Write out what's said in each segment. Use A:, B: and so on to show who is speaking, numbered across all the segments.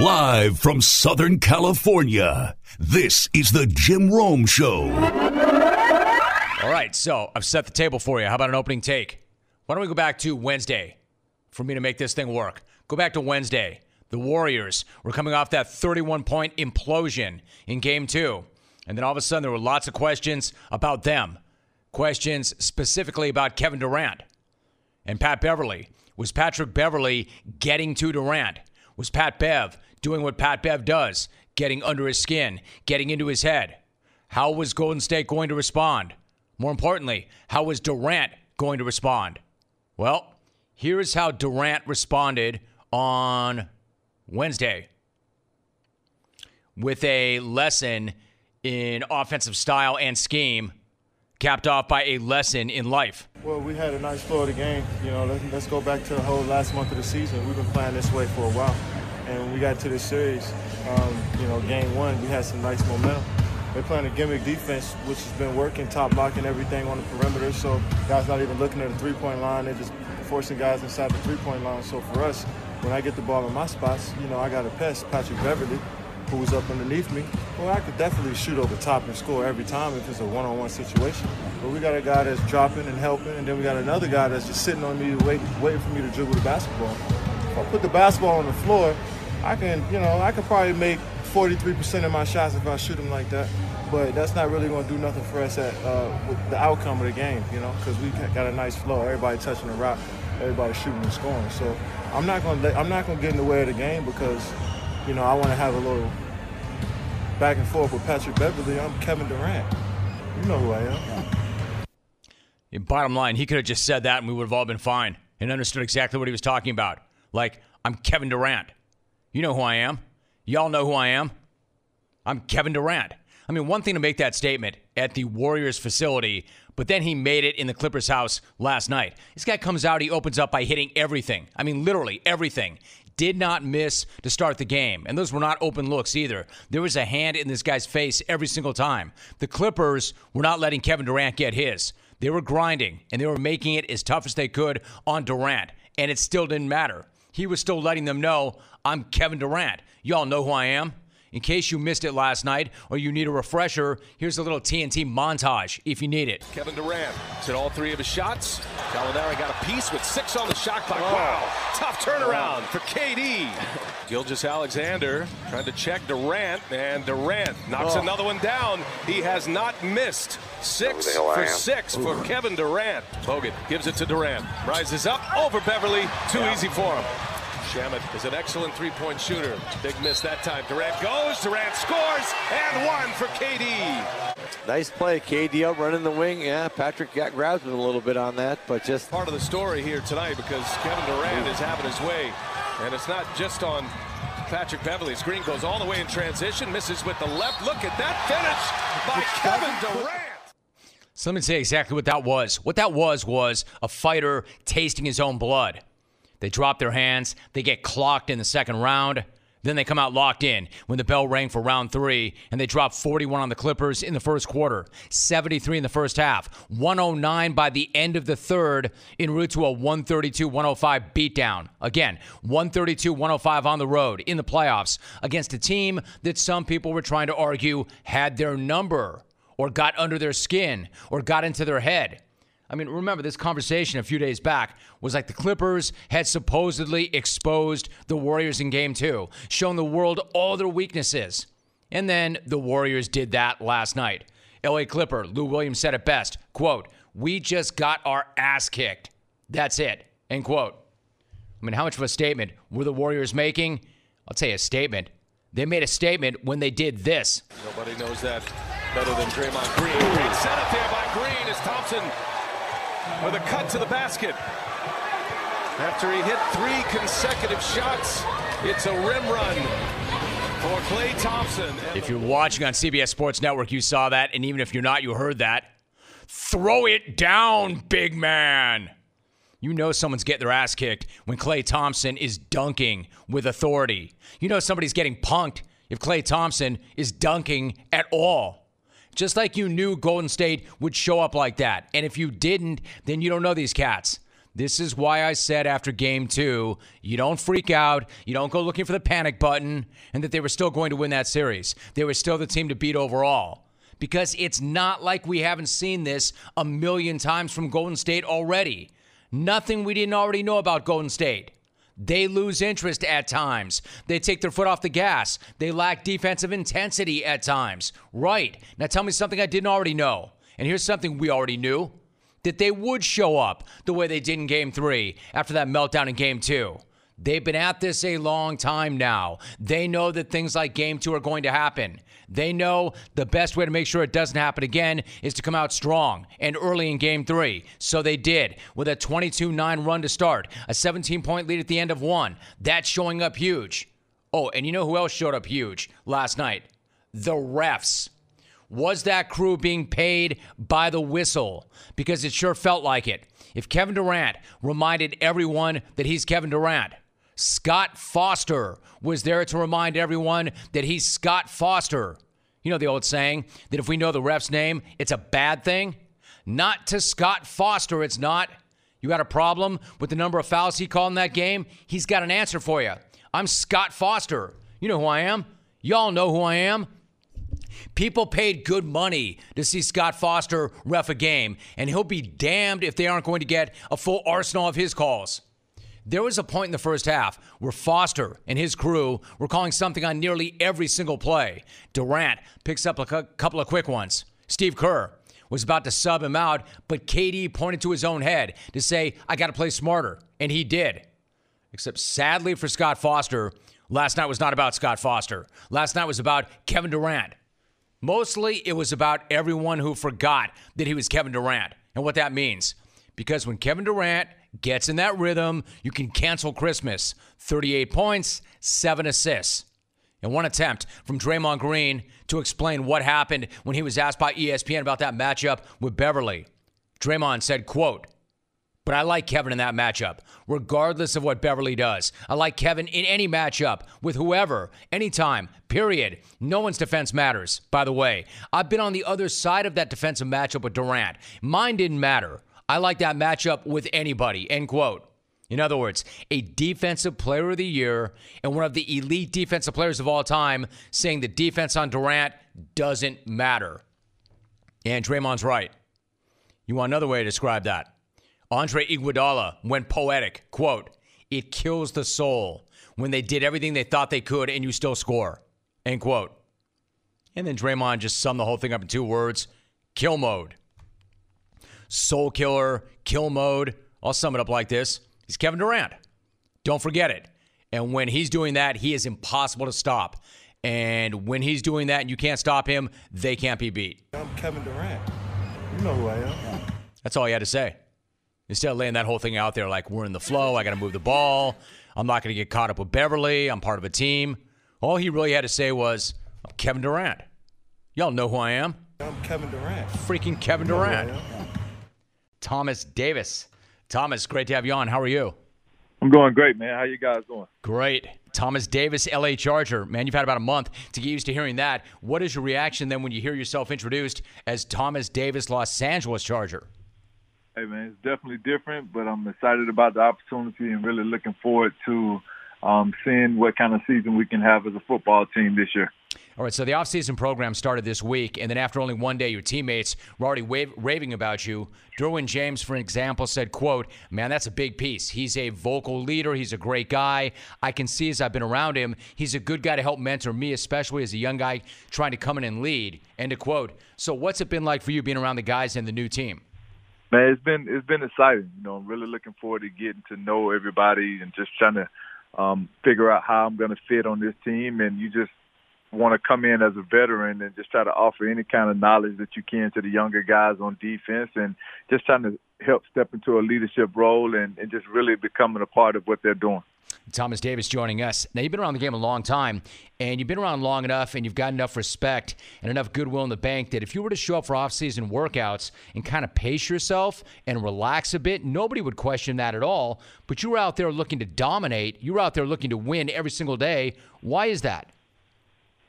A: Live from Southern California, this is the Jim Rome Show.
B: All right, so I've set the table for you. How about an opening take? Why don't we go back to Wednesday for me to make this thing work? Go back to Wednesday. The Warriors were coming off that 31 point implosion in game two. And then all of a sudden, there were lots of questions about them. Questions specifically about Kevin Durant and Pat Beverley. Was Patrick Beverley getting to Durant? Was Pat Bev doing what Pat Bev does, getting under his skin, getting into his head? How was Golden State going to respond? More importantly, how was Durant going to respond? Well, here's how Durant responded on Wednesday with a lesson in offensive style and scheme, capped off by a lesson in life.
C: Well, we had a nice the game. You know, let's, let's go back to the whole last month of the season. We've been playing this way for a while. And when we got to this series, um, you know, game one, we had some nice momentum. They're playing a gimmick defense, which has been working, top blocking everything on the perimeter. So guys not even looking at the three-point line. They're just forcing guys inside the three-point line. So for us, when I get the ball in my spots, you know, I got a pest, Patrick Beverley, who was up underneath me. Well, I could definitely shoot over top and score every time if it's a one-on-one situation. But we got a guy that's dropping and helping, and then we got another guy that's just sitting on me, wait, waiting for me to dribble the basketball. If I put the basketball on the floor, I can, you know, I could probably make 43% of my shots if I shoot them like that. But that's not really going to do nothing for us at uh, with the outcome of the game, you know, because we got a nice flow. Everybody touching the rock, everybody shooting and scoring. So I'm not going to I'm not going to get in the way of the game because, you know, I want to have a little back and forth with Patrick Beverley. I'm Kevin Durant. You know who I am.
B: In bottom line, he could have just said that and we would have all been fine and understood exactly what he was talking about. Like, I'm Kevin Durant. You know who I am. Y'all know who I am. I'm Kevin Durant. I mean, one thing to make that statement at the Warriors facility, but then he made it in the Clippers house last night. This guy comes out, he opens up by hitting everything. I mean, literally everything. Did not miss to start the game. And those were not open looks either. There was a hand in this guy's face every single time. The Clippers were not letting Kevin Durant get his. They were grinding and they were making it as tough as they could on Durant. And it still didn't matter. He was still letting them know, I'm Kevin Durant. Y'all know who I am. In case you missed it last night or you need a refresher, here's a little TNT montage if you need it.
D: Kevin Durant hit all three of his shots. Gallinari got a piece with six on the shot clock. Wow, tough turnaround for KD. Gilgeous-Alexander trying to check Durant, and Durant knocks
E: Oh.
D: another one down. He has not missed. Six
E: Who the hell I
D: for
E: am?
D: six for Kevin Durant. Bogut gives it to Durant. Rises up over Beverley. Too easy for him. Shamet is an excellent three-point shooter. Big miss that time. Durant goes, Durant scores, and one for KD.
E: Nice play, KD out running the wing. Yeah, Patrick got grabs him a little bit on that, but just
D: part of the story here tonight because Kevin Durant is having his way. And it's not just on Patrick Beverley. Screen goes all the way in transition, misses with the left. Look at that finish by Kevin Durant.
B: So let me say exactly what that was. What that was was a fighter tasting his own blood. They drop their hands, they get clocked in the second round. Then they come out locked in when the bell rang for round three, and they drop 41 on the Clippers in the first quarter, 73 in the first half, 109 by the end of the third, en route to a 132 105 beatdown. Again, 132 105 on the road in the playoffs against a team that some people were trying to argue had their number or got under their skin or got into their head. I mean, remember this conversation a few days back was like the Clippers had supposedly exposed the Warriors in game two, shown the world all their weaknesses. And then the Warriors did that last night. LA Clipper Lou Williams said it best quote, We just got our ass kicked. That's it. End quote. I mean, how much of a statement were the Warriors making? I'll tell you a statement. They made a statement when they did this.
D: Nobody knows that better than Draymond Green. Great setup there by Green as Thompson with a cut to the basket. After he hit three consecutive shots, it's a rim run for Klay Thompson.
B: If you're watching on CBS Sports Network, you saw that. And even if you're not, you heard that. Throw it down, big man. You know someone's getting their ass kicked when Klay Thompson is dunking with authority. You know somebody's getting punked if Klay Thompson is dunking at all. Just like you knew Golden State would show up like that. And if you didn't, then you don't know these cats. This is why I said after game two, you don't freak out, you don't go looking for the panic button, and that they were still going to win that series. They were still the team to beat overall. Because it's not like we haven't seen this a million times from Golden State already. Nothing we didn't already know about Golden State. They lose interest at times. They take their foot off the gas. They lack defensive intensity at times. Right. Now tell me something I didn't already know. And here's something we already knew that they would show up the way they did in game three after that meltdown in game two. They've been at this a long time now. They know that things like game two are going to happen. They know the best way to make sure it doesn't happen again is to come out strong and early in game three. So they did with a 22 9 run to start, a 17 point lead at the end of one. That's showing up huge. Oh, and you know who else showed up huge last night? The refs. Was that crew being paid by the whistle? Because it sure felt like it. If Kevin Durant reminded everyone that he's Kevin Durant, Scott Foster was there to remind everyone that he's Scott Foster. You know the old saying that if we know the ref's name, it's a bad thing? Not to Scott Foster, it's not. You got a problem with the number of fouls he called in that game? He's got an answer for you. I'm Scott Foster. You know who I am. Y'all know who I am. People paid good money to see Scott Foster ref a game, and he'll be damned if they aren't going to get a full arsenal of his calls. There was a point in the first half where Foster and his crew were calling something on nearly every single play. Durant picks up a couple of quick ones. Steve Kerr was about to sub him out, but KD pointed to his own head to say, I got to play smarter. And he did. Except sadly for Scott Foster, last night was not about Scott Foster. Last night was about Kevin Durant. Mostly it was about everyone who forgot that he was Kevin Durant and what that means. Because when Kevin Durant gets in that rhythm, you can cancel Christmas. 38 points, 7 assists. And one attempt from Draymond Green to explain what happened when he was asked by ESPN about that matchup with Beverley. Draymond said, quote, but I like Kevin in that matchup, regardless of what Beverley does. I like Kevin in any matchup with whoever, anytime, period. No one's defense matters, by the way. I've been on the other side of that defensive matchup with Durant. Mine didn't matter. I like that matchup with anybody. End quote. In other words, a defensive player of the year and one of the elite defensive players of all time saying the defense on Durant doesn't matter. And Draymond's right. You want another way to describe that? Andre Iguodala went poetic. Quote, it kills the soul when they did everything they thought they could and you still score. End quote. And then Draymond just summed the whole thing up in two words kill mode soul killer, kill mode. I'll sum it up like this He's Kevin Durant. Don't forget it. And when he's doing that, he is impossible to stop. And when he's doing that and you can't stop him, they can't be beat.
C: I'm Kevin Durant. You know who I am.
B: That's all he had to say. Instead of laying that whole thing out there like we're in the flow, I got to move the ball, I'm not going to get caught up with Beverley, I'm part of a team. All he really had to say was, I'm Kevin Durant. Y'all know who I am.
C: I'm Kevin Durant.
B: Freaking Kevin Durant. Thomas Davis. Thomas, great to have you on. How are you?
F: I'm doing great, man. How you guys doing?
B: Great. Thomas Davis, LA Charger. Man, you've had about a month to get used to hearing that. What is your reaction then when you hear yourself introduced as Thomas Davis, Los Angeles Charger?
F: Hey, man, it's definitely different, but I'm excited about the opportunity and really looking forward to um, seeing what kind of season we can have as a football team this year.
B: All right, so the offseason program started this week, and then after only one day, your teammates were already wave, raving about you. Derwin James, for example, said, quote, man, that's a big piece. He's a vocal leader. He's a great guy. I can see as I've been around him, he's a good guy to help mentor me, especially as a young guy trying to come in and lead. End of quote. So what's it been like for you being around the guys in the new team?
F: Man, it's been it's been exciting. You know, I'm really looking forward to getting to know everybody and just trying to um, figure out how I'm going to fit on this team. And you just want to come in as a veteran and just try to offer any kind of knowledge that you can to the younger guys on defense and just trying to help step into a leadership role and, and just really becoming a part of what they're doing.
B: Thomas Davis joining us. Now, you've been around the game a long time, and you've been around long enough, and you've got enough respect and enough goodwill in the bank that if you were to show up for off-season workouts and kind of pace yourself and relax a bit, nobody would question that at all. But you were out there looking to dominate. You were out there looking to win every single day. Why is that?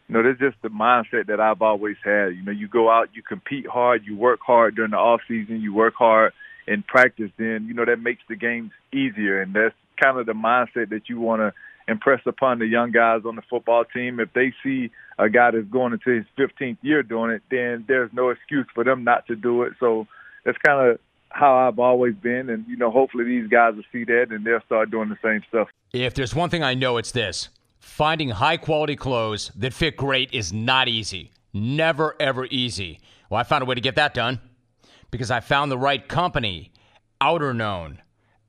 F: You know, that's just the mindset that I've always had. You know, you go out, you compete hard, you work hard during the off season, you work hard in practice, then you know that makes the games easier, and that's kind of the mindset that you want to impress upon the young guys on the football team. If they see a guy that's going into his 15th year doing it, then there's no excuse for them not to do it. So that's kind of how I've always been, and you know, hopefully these guys will see that and they'll start doing the same stuff.
B: If there's one thing I know, it's this: finding high quality clothes that fit great is not easy. Never ever easy. Well, I found a way to get that done because I found the right company, Outerknown.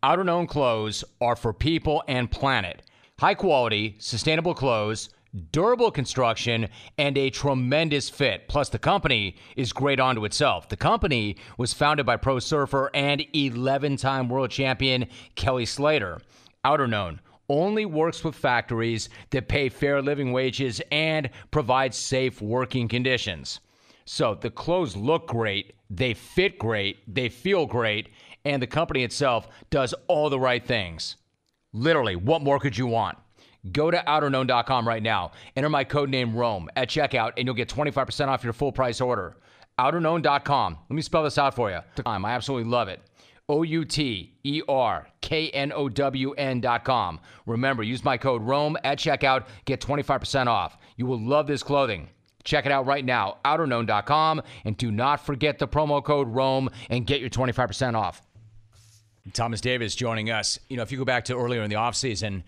B: Outer Known clothes are for people and planet. High quality, sustainable clothes, durable construction, and a tremendous fit. Plus, the company is great onto itself. The company was founded by pro surfer and 11 time world champion Kelly Slater. Outerknown only works with factories that pay fair living wages and provide safe working conditions. So the clothes look great, they fit great, they feel great, and the company itself does all the right things. Literally, what more could you want? Go to outerknown.com right now. Enter my code name Rome at checkout, and you'll get 25% off your full price order. Outerknown.com. Let me spell this out for you. I absolutely love it. O U T E R K N O W com. Remember, use my code Rome at checkout. Get 25% off. You will love this clothing. Check it out right now, outerknown.com. And do not forget the promo code Rome and get your 25% off. Thomas Davis joining us. You know, if you go back to earlier in the offseason,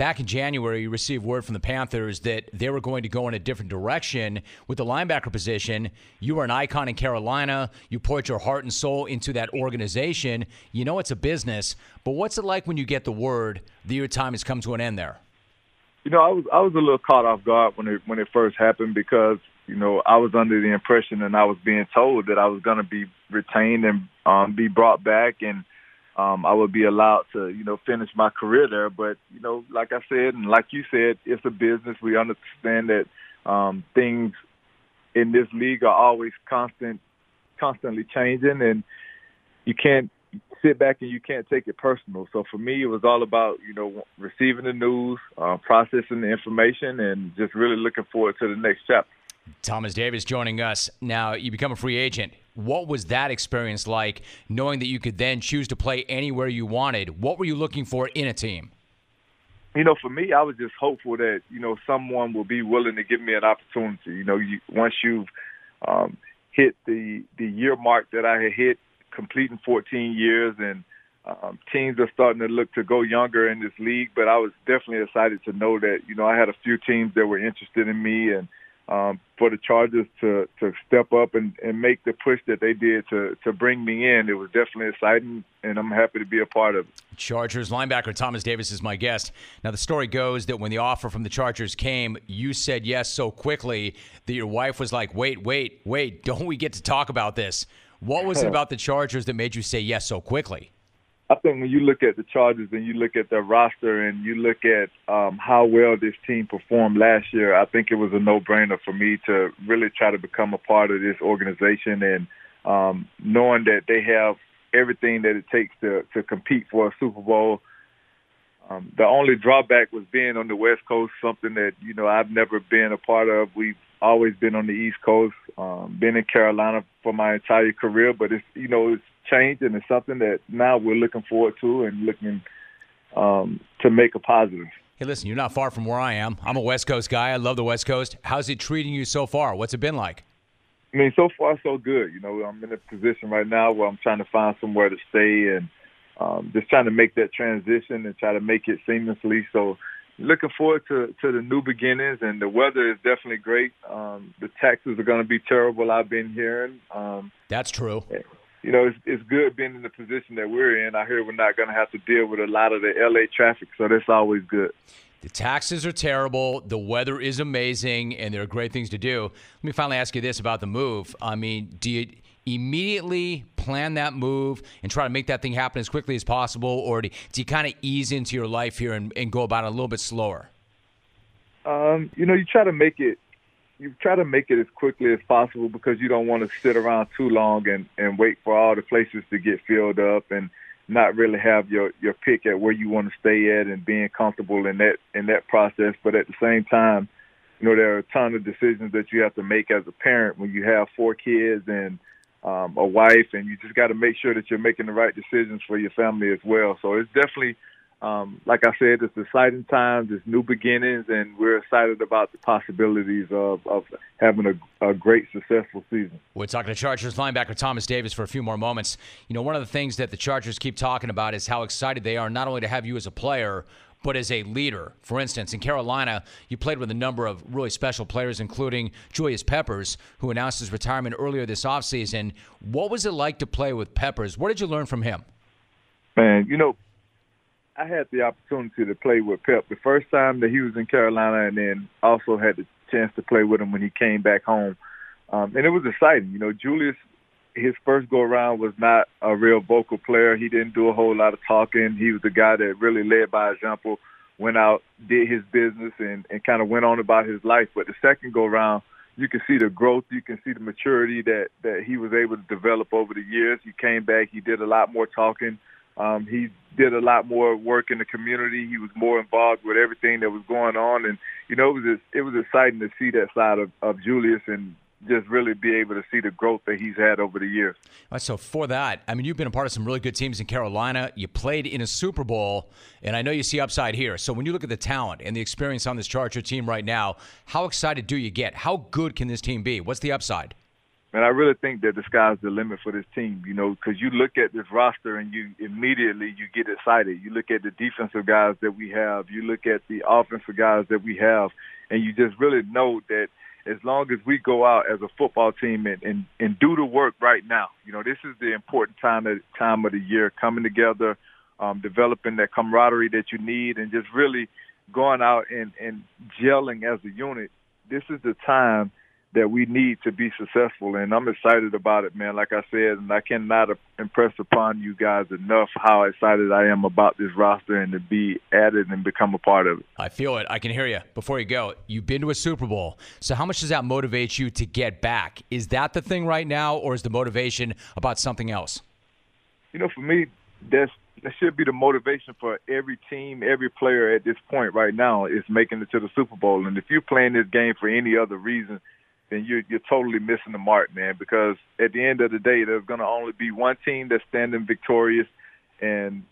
B: back in January, you received word from the Panthers that they were going to go in a different direction with the linebacker position. You were an icon in Carolina. You poured your heart and soul into that organization. You know it's a business, but what's it like when you get the word that your time has come to an end there?
F: You know, I was I was a little caught off guard when it when it first happened because you know I was under the impression and I was being told that I was going to be retained and um, be brought back and um, I would be allowed to, you know, finish my career there. But, you know, like I said, and like you said, it's a business. We understand that um, things in this league are always constant, constantly changing, and you can't sit back and you can't take it personal. So for me, it was all about, you know, receiving the news, uh, processing the information, and just really looking forward to the next chapter.
B: Thomas Davis joining us. Now, you become a free agent. What was that experience like, knowing that you could then choose to play anywhere you wanted? What were you looking for in a team?
F: You know, for me, I was just hopeful that you know someone will be willing to give me an opportunity. You know, you, once you've um, hit the the year mark that I had hit, completing 14 years, and um, teams are starting to look to go younger in this league. But I was definitely excited to know that you know I had a few teams that were interested in me, and um, for the Chargers to to step up and, and make the push that they did to to bring me in. It was definitely exciting, and I'm happy to be a part of it.
B: Chargers linebacker Thomas Davis is my guest. Now the story goes that when the offer from the Chargers came, you said yes so quickly that your wife was like, "Wait, wait, wait! Don't we get to talk about this?" What was it about the Chargers that made you say yes so quickly?
F: I think when you look at the Chargers and you look at their roster and you look at um, how well this team performed last year, I think it was a no-brainer for me to really try to become a part of this organization and um, knowing that they have everything that it takes to to compete for a Super Bowl. Um, the only drawback was being on the West Coast, something that you know I've never been a part of. We've always been on the East Coast, um, been in Carolina for my entire career, but it's you know it's changed and it's something that now we're looking forward to and looking um, to make a positive.
B: Hey, listen, you're not far from where I am. I'm a West Coast guy. I love the West Coast. How's it treating you so far? What's it been like?
F: I mean, so far so good. You know, I'm in a position right now where I'm trying to find somewhere to stay and um, just trying to make that transition and try to make it seamlessly. So looking forward to to the new beginnings, and the weather is definitely great. Um, the taxes are going to be terrible. I've been hearing. Um,
B: That's true.
F: You know, it's, it's good being in the position that we're in. I hear we're not going to have to deal with a lot of the LA traffic, so that's always good.
B: The taxes are terrible. The weather is amazing, and there are great things to do. Let me finally ask you this about the move. I mean, do you immediately plan that move and try to make that thing happen as quickly as possible, or do, do you kind of ease into your life here and, and go about it a little bit slower?
F: Um, you know, you try to make it you try to make it as quickly as possible because you don't want to sit around too long and and wait for all the places to get filled up and not really have your your pick at where you want to stay at and being comfortable in that in that process but at the same time you know there are a ton of decisions that you have to make as a parent when you have four kids and um, a wife, and you just got to make sure that you're making the right decisions for your family as well. So it's definitely um, like I said, it's exciting times, it's new beginnings, and we're excited about the possibilities of, of having a, a, great, successful season.
B: We're talking to Chargers linebacker Thomas Davis for a few more moments. You know, one of the things that the Chargers keep talking about is how excited they are not only to have you as a player, but as a leader. For instance, in Carolina, you played with a number of really special players, including Julius Peppers, who announced his retirement earlier this offseason. What was it like to play with Peppers? What did you learn from him?
F: Man, you know, I had the opportunity to play with Pep the first time that he was in Carolina, and then also had the chance to play with him when he came back home. Um, and it was exciting. You know, Julius, his first go around was not a real vocal player. He didn't do a whole lot of talking. He was the guy that really led by example, went out, did his business, and, and kind of went on about his life. But the second go around, you can see the growth, you can see the maturity that that he was able to develop over the years. He came back, he did a lot more talking. Um, he did a lot more work in the community. He was more involved with everything that was going on, and you know it was it was exciting to see that side of, of Julius and just really be able to see the growth that he's had over the years.
B: So for that, I mean, you've been a part of some really good teams in Carolina. You played in a Super Bowl, and I know you see upside here. So when you look at the talent and the experience on this Charger team right now, how excited do you get? How good can this team be? What's the upside?
F: And I really think that the sky's the limit for this team, you know, because you look at this roster and you immediately you get excited. You look at the defensive guys that we have, you look at the offensive guys that we have, and you just really know that as long as we go out as a football team and, and, and do the work right now, you know, this is the important time of, time of the year, coming together, um, developing that camaraderie that you need, and just really going out and, and gelling as a unit. This is the time that we need to be successful. And I'm excited about it, man. Like I said, and I cannot impress upon you guys enough how excited I am about this roster and to be added and become a part of it.
B: I feel it. I can hear you. Before you go, you've been to a Super Bowl. So how much does that motivate you to get back? Is that the thing right now, or is the motivation about something else?
F: You know, for me, that's that should be the motivation for every team, every player at this point right now is making it to the Super Bowl. And if you're playing this game for any other reason then you're you're totally missing the mark, man. Because at the end of the day, there's going to only be one team that's standing victorious, and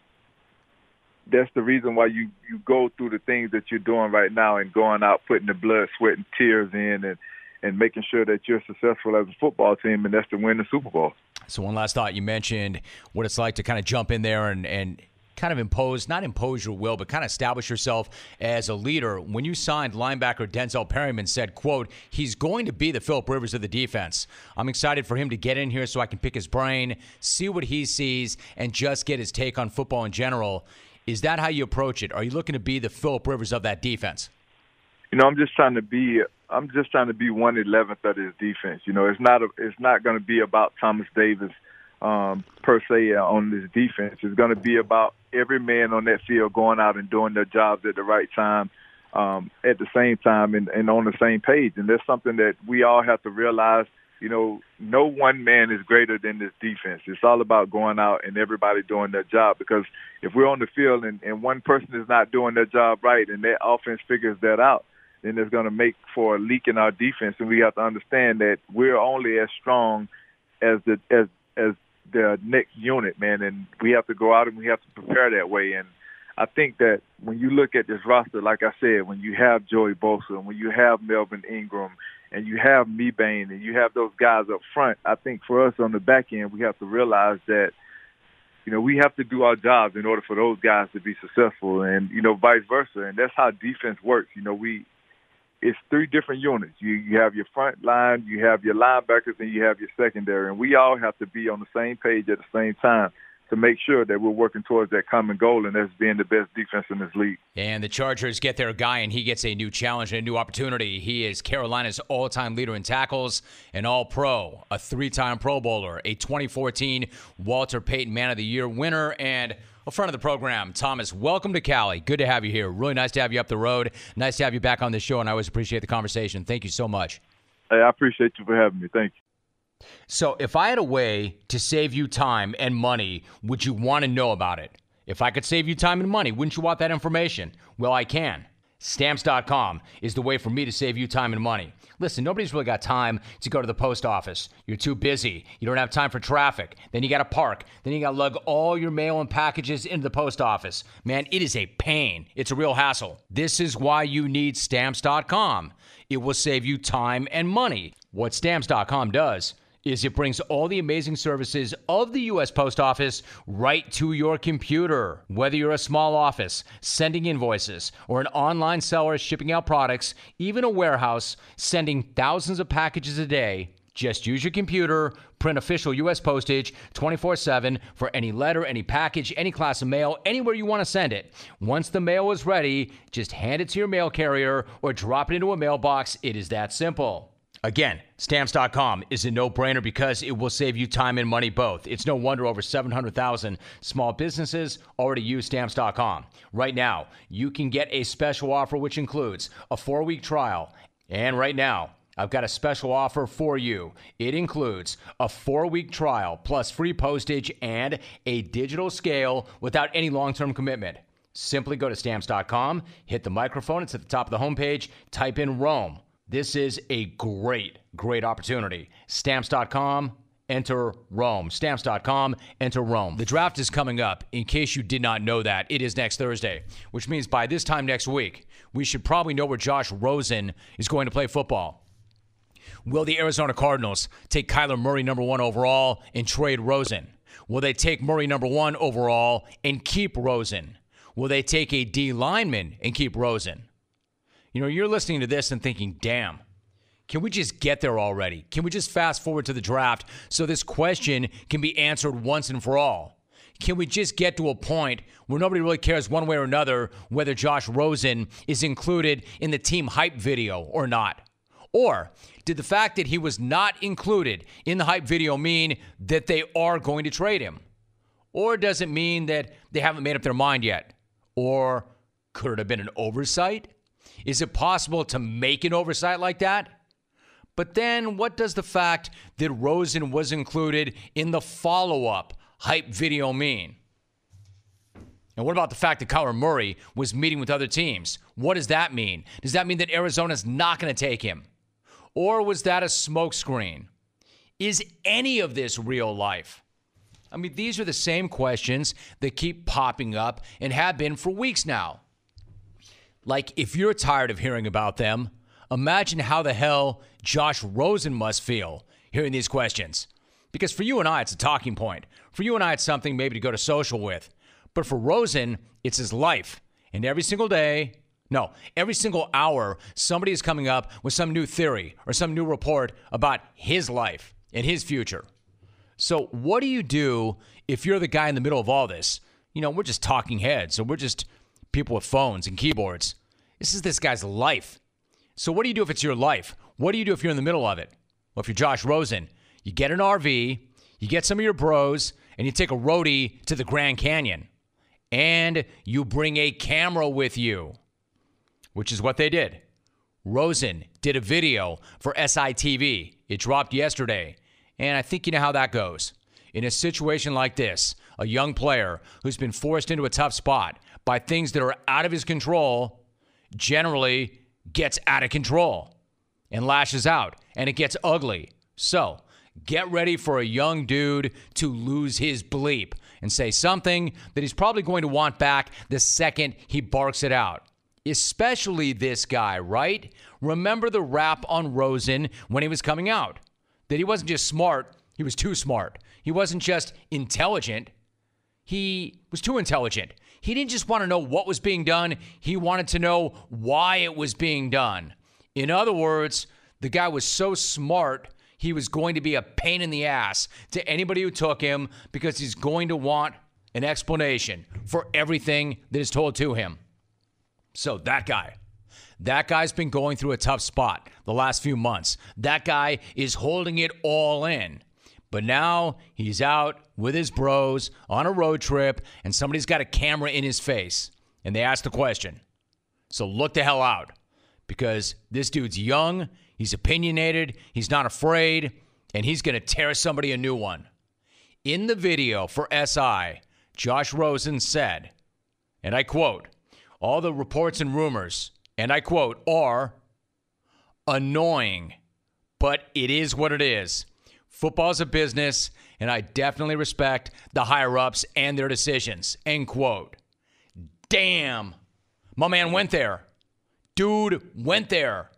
F: that's the reason why you you go through the things that you're doing right now and going out putting the blood, sweat, and tears in, and and making sure that you're successful as a football team, and that's to win the Super Bowl.
B: So one last thought, you mentioned what it's like to kind of jump in there and and kind of impose, not impose your will, but kind of establish yourself as a leader. When you signed linebacker Denzel Perryman said, quote, he's going to be the Philip Rivers of the defense. I'm excited for him to get in here so I can pick his brain, see what he sees, and just get his take on football in general. Is that how you approach it? Are you looking to be the Philip Rivers of that defense?
F: You know, I'm just trying to be I'm just trying to be one eleventh of his defense. You know, it's not a, it's not going to be about Thomas Davis um, per se uh, on this defense. It's going to be about every man on that field going out and doing their jobs at the right time, um, at the same time, and, and on the same page. And that's something that we all have to realize. You know, no one man is greater than this defense. It's all about going out and everybody doing their job. Because if we're on the field and, and one person is not doing their job right, and that offense figures that out, then it's going to make for a leak in our defense. And we have to understand that we're only as strong as the as as the next unit, man, and we have to go out and we have to prepare that way. And I think that when you look at this roster, like I said, when you have Joey Bosa, and when you have Melvin Ingram, and you have Mebane, and you have those guys up front, I think for us on the back end, we have to realize that you know, we have to do our jobs in order for those guys to be successful and, you know, vice versa. And that's how defense works. You know, we it's three different units. You you have your front line, you have your linebackers, and you have your secondary, and we all have to be on the same page at the same time to make sure that we're working towards that common goal, and that's being the best defense in this league.
B: And the Chargers get their guy, and he gets a new challenge and a new opportunity. He is Carolina's all-time leader in tackles, an All-Pro, a three-time Pro Bowler, a 2014 Walter Payton Man of the Year winner, and well, front of the program, Thomas, welcome to Cali. Good to have you here. Really nice to have you up the road. Nice to have you back on the show, and I always appreciate the conversation. Thank you so much.
F: Hey, I appreciate you for having me. Thank you.
B: So, if I had a way to save you time and money, would you want to know about it? If I could save you time and money, wouldn't you want that information? Well, I can. Stamps.com is the way for me to save you time and money. Listen, nobody's really got time to go to the post office. You're too busy. You don't have time for traffic. Then you got to park. Then you got to lug all your mail and packages into the post office. Man, it is a pain. It's a real hassle. This is why you need Stamps.com. It will save you time and money. What Stamps.com does is it brings all the amazing services of the U.S. Post Office right to your computer. Whether you're a small office, sending invoices, or an online seller shipping out products, even a warehouse sending thousands of packages a day, just use your computer, print official U.S. postage 24 7 for any letter, any package, any class of mail, anywhere you want to send it. Once the mail is ready, just hand it to your mail carrier or drop it into a mailbox. It is that simple. Again, stamps.com is a no brainer because it will save you time and money both. It's no wonder over 700,000 small businesses already use stamps.com. Right now, you can get a special offer which includes a four week trial. And right now, I've got a special offer for you. It includes a four week trial plus free postage and a digital scale without any long term commitment. Simply go to stamps.com, hit the microphone, it's at the top of the homepage, type in Rome. This is a great, great opportunity. Stamps.com, enter Rome. Stamps.com, enter Rome. The draft is coming up. In case you did not know that, it is next Thursday, which means by this time next week, we should probably know where Josh Rosen is going to play football. Will the Arizona Cardinals take Kyler Murray number one overall and trade Rosen? Will they take Murray number one overall and keep Rosen? Will they take a D lineman and keep Rosen? You know, you're listening to this and thinking, damn, can we just get there already? Can we just fast forward to the draft so this question can be answered once and for all? Can we just get to a point where nobody really cares one way or another whether Josh Rosen is included in the team hype video or not? Or did the fact that he was not included in the hype video mean that they are going to trade him? Or does it mean that they haven't made up their mind yet? Or could it have been an oversight? Is it possible to make an oversight like that? But then, what does the fact that Rosen was included in the follow up hype video mean? And what about the fact that Kyler Murray was meeting with other teams? What does that mean? Does that mean that Arizona's not going to take him? Or was that a smokescreen? Is any of this real life? I mean, these are the same questions that keep popping up and have been for weeks now. Like, if you're tired of hearing about them, imagine how the hell Josh Rosen must feel hearing these questions. Because for you and I, it's a talking point. For you and I, it's something maybe to go to social with. But for Rosen, it's his life. And every single day, no, every single hour, somebody is coming up with some new theory or some new report about his life and his future. So, what do you do if you're the guy in the middle of all this? You know, we're just talking heads, so we're just people with phones and keyboards. This is this guy's life. So, what do you do if it's your life? What do you do if you're in the middle of it? Well, if you're Josh Rosen, you get an RV, you get some of your bros, and you take a roadie to the Grand Canyon. And you bring a camera with you, which is what they did. Rosen did a video for SITV. It dropped yesterday. And I think you know how that goes. In a situation like this, a young player who's been forced into a tough spot by things that are out of his control generally gets out of control and lashes out, and it gets ugly. So, get ready for a young dude to lose his bleep and say something that he's probably going to want back the second he barks it out. Especially this guy, right? Remember the rap on Rosen when he was coming out that he wasn't just smart, he was too smart. He wasn't just intelligent, he was too intelligent. He didn't just want to know what was being done, he wanted to know why it was being done. In other words, the guy was so smart, he was going to be a pain in the ass to anybody who took him because he's going to want an explanation for everything that is told to him. So, that guy. That guy's been going through a tough spot the last few months. That guy is holding it all in. But now he's out with his bros on a road trip, and somebody's got a camera in his face. And they ask the question. So look the hell out because this dude's young, he's opinionated, he's not afraid, and he's going to tear somebody a new one. In the video for SI, Josh Rosen said, and I quote, All the reports and rumors and I quote, are annoying, but it is what it is. Football's a business, and I definitely respect the higher ups and their decisions. End quote. Damn. My man went there. Dude went there.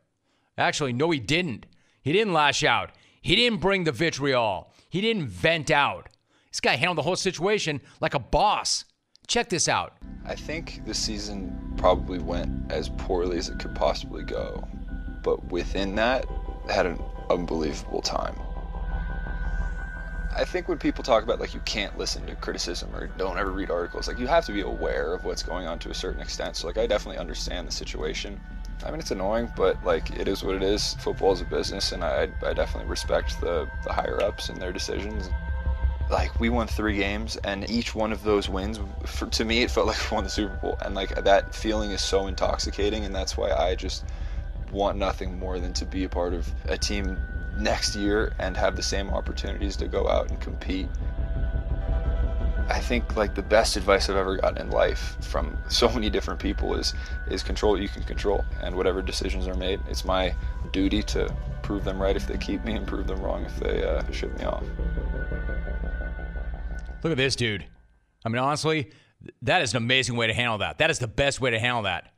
B: Actually, no, he didn't. He didn't lash out. He didn't bring the vitriol. He didn't vent out. This guy handled the whole situation like a boss. Check this out.
G: I think the season probably went as poorly as it could possibly go, but within that, had an unbelievable time. I think when people talk about like you can't listen to criticism or don't ever read articles, like you have to be aware of what's going on to a certain extent. So like I definitely understand the situation. I mean it's annoying, but like it is what it is. Football is a business, and I, I definitely respect the the higher ups and their decisions. Like we won three games, and each one of those wins, for, to me, it felt like we won the Super Bowl, and like that feeling is so intoxicating, and that's why I just want nothing more than to be a part of a team next year and have the same opportunities to go out and compete. I think like the best advice I've ever gotten in life from so many different people is is control what you can control and whatever decisions are made, it's my duty to prove them right if they keep me and prove them wrong if they uh, ship me off.
B: Look at this dude. I mean, honestly, that is an amazing way to handle that. That is the best way to handle that.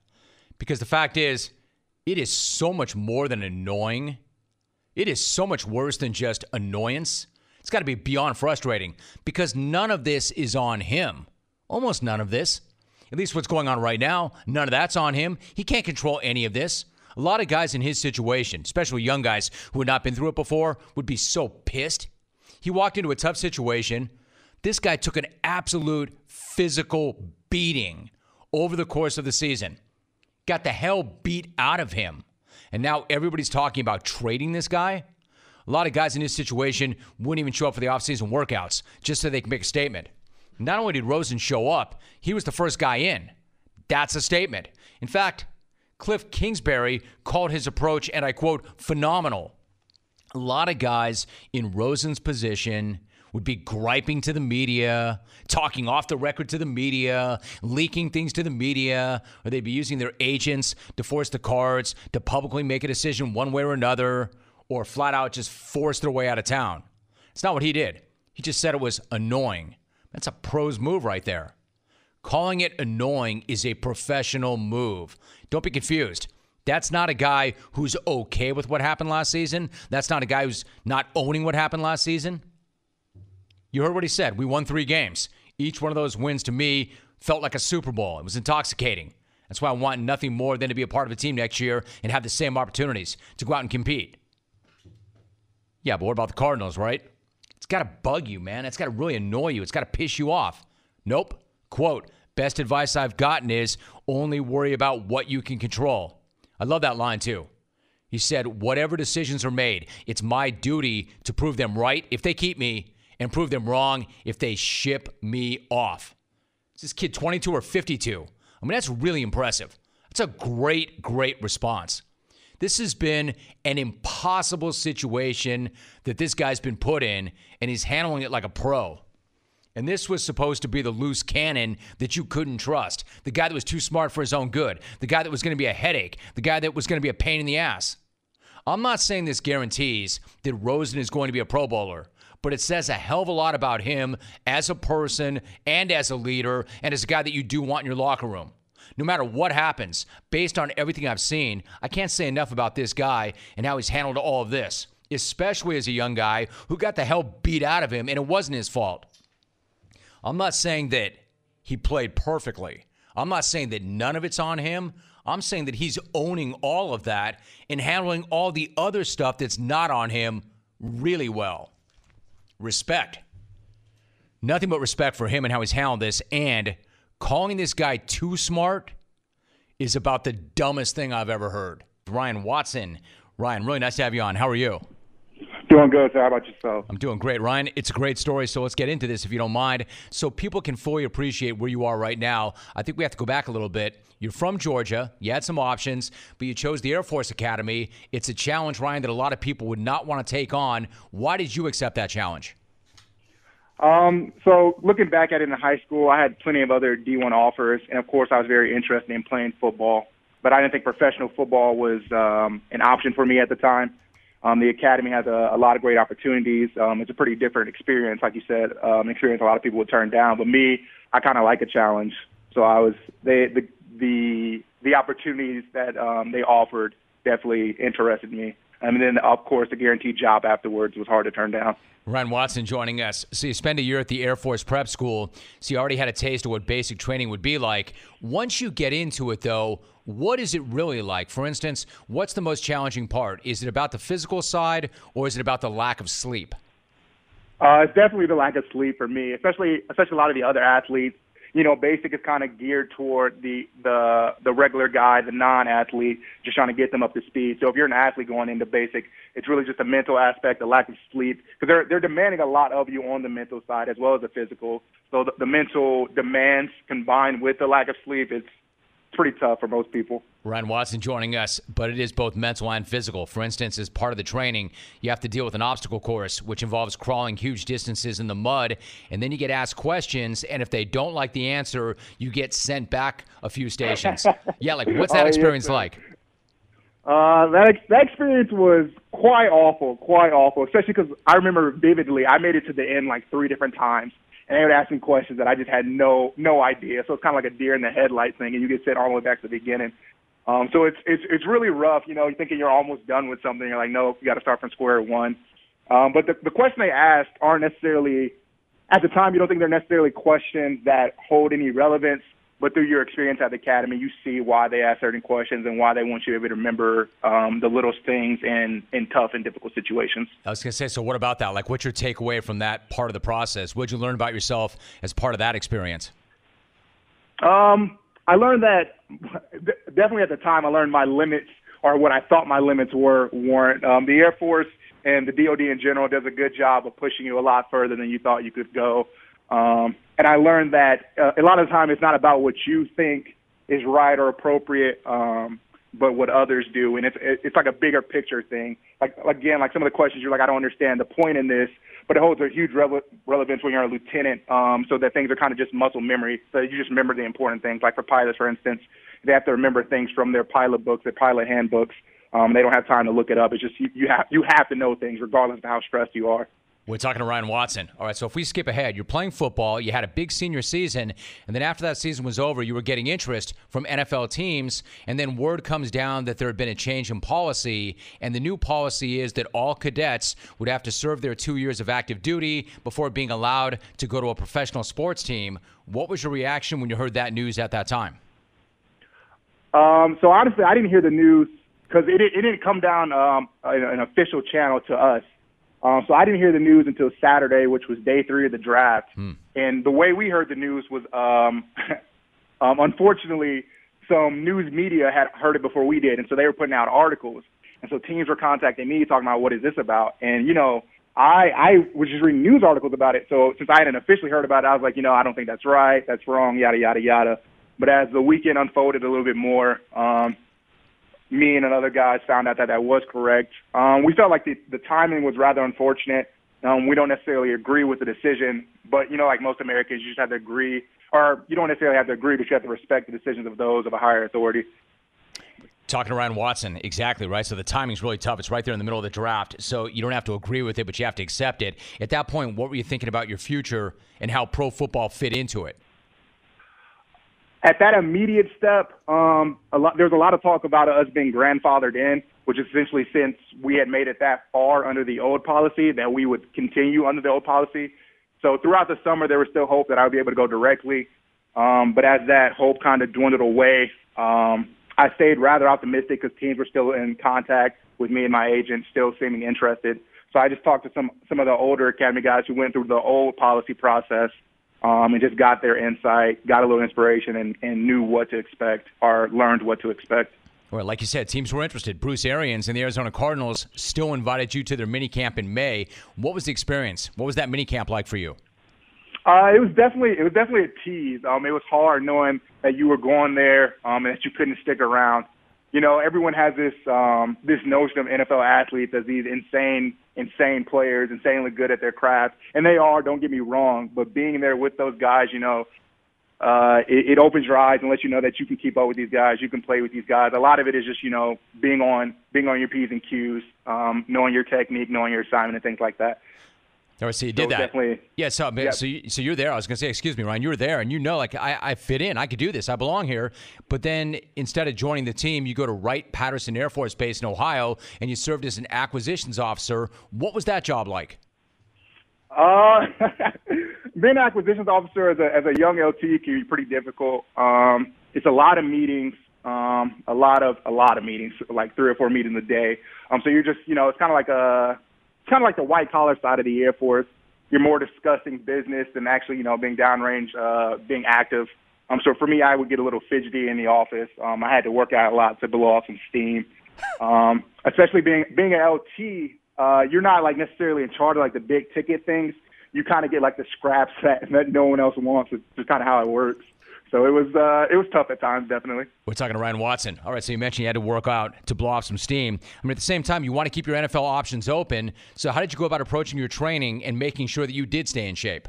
B: Because the fact is, it is so much more than annoying. It is so much worse than just annoyance. It's got to be beyond frustrating because none of this is on him. Almost none of this. At least what's going on right now, none of that's on him. He can't control any of this. A lot of guys in his situation, especially young guys who had not been through it before, would be so pissed. He walked into a tough situation. This guy took an absolute physical beating over the course of the season. Got the hell beat out of him. And now everybody's talking about trading this guy. A lot of guys in this situation wouldn't even show up for the offseason workouts just so they can make a statement. Not only did Rosen show up, he was the first guy in. That's a statement. In fact, Kliff Kingsbury called his approach, and I quote, phenomenal. A lot of guys in Rosen's position would be griping to the media, talking off the record to the media, leaking things to the media, or they'd be using their agents to force the cards to publicly make a decision one way or another, or flat out just force their way out of town. It's not what he did. He just said it was annoying. That's a pro's move right there. Calling it annoying is a professional move. Don't be confused. That's not a guy who's okay with what happened last season. That's not a guy who's not owning what happened last season. You heard what he said. We won three games. Each one of those wins to me felt like a Super Bowl. It was intoxicating. That's why I want nothing more than to be a part of a team next year and have the same opportunities to go out and compete. Yeah, but what about the Cardinals, right? It's got to bug you, man. It's got to really annoy you. It's got to piss you off. Nope. Quote, best advice I've gotten is only worry about what you can control. I love that line too. He said, whatever decisions are made, it's my duty to prove them right if they keep me and prove them wrong if they ship me off. Is this kid 22 or 52? I mean, that's really impressive. That's a great, great response. This has been an impossible situation that this guy's been put in, and he's handling it like a pro. And this was supposed to be the loose cannon that you couldn't trust. The guy that was too smart for his own good. The guy that was going to be a headache. The guy that was going to be a pain in the ass. I'm not saying this guarantees that Rosen is going to be a Pro Bowler, but it says a hell of a lot about him as a person and as a leader and as a guy that you do want in your locker room. No matter what happens, based on everything I've seen, I can't say enough about this guy and how he's handled all of this, especially as a young guy who got the hell beat out of him and it wasn't his fault. I'm not saying that he played perfectly. I'm not saying that none of it's on him. I'm saying that he's owning all of that and handling all the other stuff that's not on him really well. Respect. Nothing but respect for him and how he's handled this. And calling this guy too smart is about the dumbest thing I've ever heard. Ryan Watson. Ryan, really nice to have you on. How are you?
H: Doing good, sir. How about yourself?
B: I'm doing great, Ryan. It's a great story, so let's get into this if you don't mind. So people can fully appreciate where you are right now. I think we have to go back a little bit. You're from Georgia. You had some options, but you chose the Air Force Academy. It's a challenge, Ryan, that a lot of people would not want to take on. Why did you accept that challenge?
H: Um, so looking back at it in high school, I had plenty of other D1 offers, and of course, I was very interested in playing football. but I didn't think professional football was um, an option for me at the time. Um, the academy has a, a lot of great opportunities. Um, it's a pretty different experience, like you said, um, experience a lot of people would turn down. But me, I kind of like a challenge, so I was they the the the opportunities that um, they offered definitely interested me. And then, of course, the guaranteed job afterwards was hard to turn down.
B: Ryan Watson joining us. So you spend a year at the Air Force Prep School, so you already had a taste of what basic training would be like. Once you get into it, though, what is it really like? For instance, what's the most challenging part? Is it about the physical side, or is it about the lack of sleep?
H: Uh, it's definitely the lack of sleep for me, especially especially a lot of the other athletes you know, basic is kind of geared toward the the the regular guy, the non-athlete, just trying to get them up to speed. So if you're an athlete going into basic, it's really just a mental aspect, the lack of sleep, because they're they're demanding a lot of you on the mental side as well as the physical. So the, the mental demands combined with the lack of sleep, it's pretty tough for most people.
B: Ryan Watson joining us, but it is both mental and physical. For instance, as part of the training, you have to deal with an obstacle course, which involves crawling huge distances in the mud, and then you get asked questions, and if they don't like the answer, you get sent back a few stations. yeah, like what's that oh, experience yes, like?
H: Uh, that ex- that experience was quite awful, quite awful. Especially because I remember vividly, I made it to the end like three different times and they would ask me questions that I just had no no idea. So it's kind of like a deer in the headlights thing, and you get sent all the way back to the beginning. Um, so it's it's it's really rough. You know, you're thinking you're almost done with something. You're like, no, you got to start from square one. Um, but the the questions they asked aren't necessarily at the time. You don't think they're necessarily questions that hold any relevance but through your experience at the academy, you see why they ask certain questions and why they want you to be able to remember um, the little things in, in tough and difficult situations.
B: I was going to say, so what about that? Like, what's your takeaway from that part of the process? What did you learn about yourself as part of that experience?
H: Um, I learned that definitely at the time, I learned my limits or what I thought my limits were weren't. Um, the Air Force and the DoD in general does a good job of pushing you a lot further than you thought you could go. Um, and I learned that uh, a lot of the time it's not about what you think is right or appropriate, um, but what others do, and it's it's like a bigger picture thing. Like again, like some of the questions you're like, I don't understand the point in this, but it holds a huge rele- relevance when you're a lieutenant, um, so that things are kind of just muscle memory. So you just remember the important things. Like for pilots, for instance, they have to remember things from their pilot books, their pilot handbooks. Um, they don't have time to look it up. It's just you, you have you have to know things regardless of how stressed you are.
B: We're talking to Ryan Watson. All right, so if we skip ahead, you're playing football, you had a big senior season, and then after that season was over, you were getting interest from NFL teams, and then word comes down that there had been a change in policy, and the new policy is that all cadets would have to serve their two years of active duty before being allowed to go to a professional sports team. What was your reaction when you heard that news at that time?
H: Um, so honestly, I didn't hear the news because it, it didn't come down um, an official channel to us. Um, so I didn't hear the news until Saturday, which was day three of the draft. Hmm. And the way we heard the news was, um, um, unfortunately, some news media had heard it before we did, and so they were putting out articles. And so teams were contacting me talking about what is this about? And you know, I I was just reading news articles about it. So since I hadn't officially heard about it, I was like, you know, I don't think that's right. That's wrong. Yada yada yada. But as the weekend unfolded a little bit more, um, me and another guy found out that that was correct. Um, we felt like the, the timing was rather unfortunate. Um, we don't necessarily agree with the decision, but you know, like most Americans, you just have to agree, or you don't necessarily have to agree, but you have to respect the decisions of those of a higher authority.
B: Talking to Ryan Watson, exactly right. So the timing's really tough. It's right there in the middle of the draft, so you don't have to agree with it, but you have to accept it. At that point, what were you thinking about your future and how pro football fit into it?
H: At that immediate step, um, a lot, there's a lot of talk about us being grandfathered in, which is essentially since we had made it that far under the old policy that we would continue under the old policy. So throughout the summer, there was still hope that I would be able to go directly. Um, but as that hope kind of dwindled away, um, I stayed rather optimistic because teams were still in contact with me and my agent, still seeming interested. So I just talked to some some of the older academy guys who went through the old policy process um, and just got their insight, got a little inspiration, and, and knew what to expect or learned what to expect.
B: Well, like you said, teams were interested. Bruce Arians and the Arizona Cardinals still invited you to their mini camp in May. What was the experience? What was that mini camp like for you?
H: Uh, it was definitely it was definitely a tease. Um, it was hard knowing that you were going there um, and that you couldn't stick around you know, everyone has this um, this notion of NFL athletes as these insane, insane players, insanely good at their craft, and they are. Don't get me wrong, but being there with those guys, you know, uh, it, it opens your eyes and lets you know that you can keep up with these guys, you can play with these guys. A lot of it is just you know being on being on your p's and q's, um, knowing your technique, knowing your assignment, and things like that.
B: All right, so you did
H: So
B: that.
H: definitely-
B: Yeah, so
H: Yeah.
B: so you, so you're there. I was gonna say, excuse me, Ryan. You were there, and you know, like I, I fit in. I could do this. I belong here. But then instead of joining the team, you go to Wright Patterson Air Force Base in Ohio, and you served as an acquisitions officer. What was that job like?
H: Uh, being an acquisitions officer as a as a young LT can be pretty difficult. Um, it's a lot of meetings, um, a lot of a lot of meetings, like three or four meetings a day. Um, so you're just you know it's kind of like a kind of like the white collar side of the Air Force. You're more discussing business than actually you know being downrange, uh, being active. Um, so for me, I would get a little fidgety in the office. Um, I had to work out a lot to blow off some steam. Um, especially being being an LT, uh, you're not like necessarily in charge of like the big ticket things. You kind of get like the scraps that, that no one else wants. It's just kind of how it works. So it was uh, it was tough at times, definitely.
B: We're talking to Ryan Watson. All right, so you mentioned you had to work out to blow off some steam. I mean, at the same time, you want to keep your NFL options open. So how did you go about approaching your training and making sure that you did stay in shape?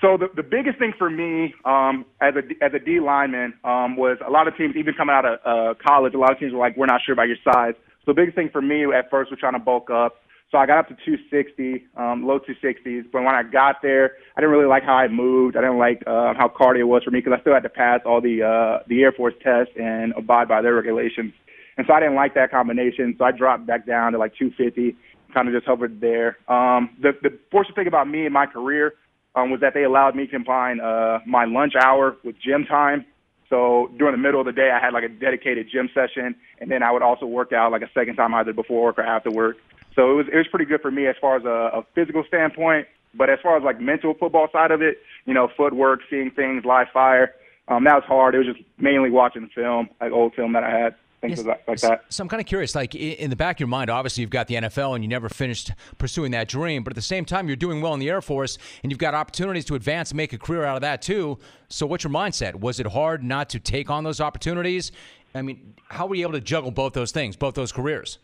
H: So the, the biggest thing for me um, as a as a D lineman um, was a lot of teams, even coming out of uh, college, a lot of teams were like, "We're not sure about your size." So the biggest thing for me at first was trying to bulk up. So I got up to 260, um, low 260s. But when I got there, I didn't really like how I moved. I didn't like uh, how cardio was for me because I still had to pass all the uh, the Air Force tests and abide by their regulations. And so I didn't like that combination. So I dropped back down to like 250, kind of just hovered there. Um, the the fortunate thing about me and my career um, was that they allowed me to combine uh, my lunch hour with gym time. So during the middle of the day, I had like a dedicated gym session, and then I would also work out like a second time either before work or after work. So it was it was pretty good for me as far as a, a physical standpoint. But as far as like mental football side of it, you know, footwork, seeing things, live fire, um, that was hard. It was just mainly watching film, like old film that I had, things like like that.
B: So I'm kind of curious, like in the back of your mind, obviously you've got the NFL and you never finished pursuing that dream, but at the same time you're doing well in the Air Force and you've got opportunities to advance and make a career out of that too. So what's your mindset? Was it hard not to take on those opportunities? I mean, how were you able to juggle both those things, both those careers?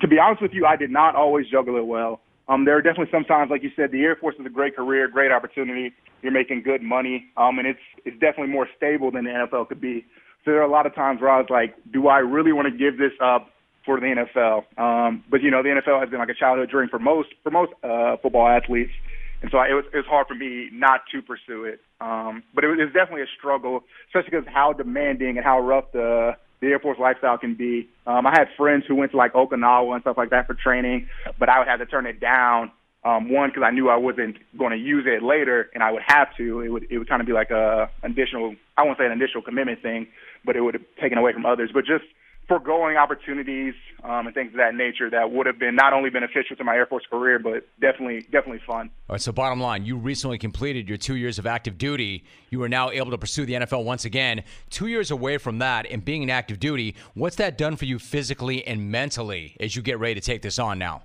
H: To be honest with you, I did not always juggle it well. Um, there are definitely some times, like you said, the Air Force is a great career, great opportunity. You're making good money, um, and it's it's definitely more stable than the NFL could be. So there are a lot of times where I was like, do I really want to give this up for the NFL? Um, but you know, the NFL has been like a childhood dream for most for most uh, football athletes, and so I, it was it was hard for me not to pursue it. Um, but it was, it was definitely a struggle, especially because of how demanding and how rough the the Air Force lifestyle can be. Um, I had friends who went to like Okinawa and stuff like that for training, but I would have to turn it down. Um, one, because I knew I wasn't going to use it later, and I would have to. It would it would kind of be like a additional. I won't say an initial commitment thing, but it would have taken away from others. But just foregoing opportunities um, and things of that nature that would have been not only beneficial to my Air Force career, but definitely definitely fun.
B: All right, so bottom line, you recently completed your two years of active duty. You are now able to pursue the NFL once again. Two years away from that and being in active duty, what's that done for you physically and mentally as you get ready to take this on now?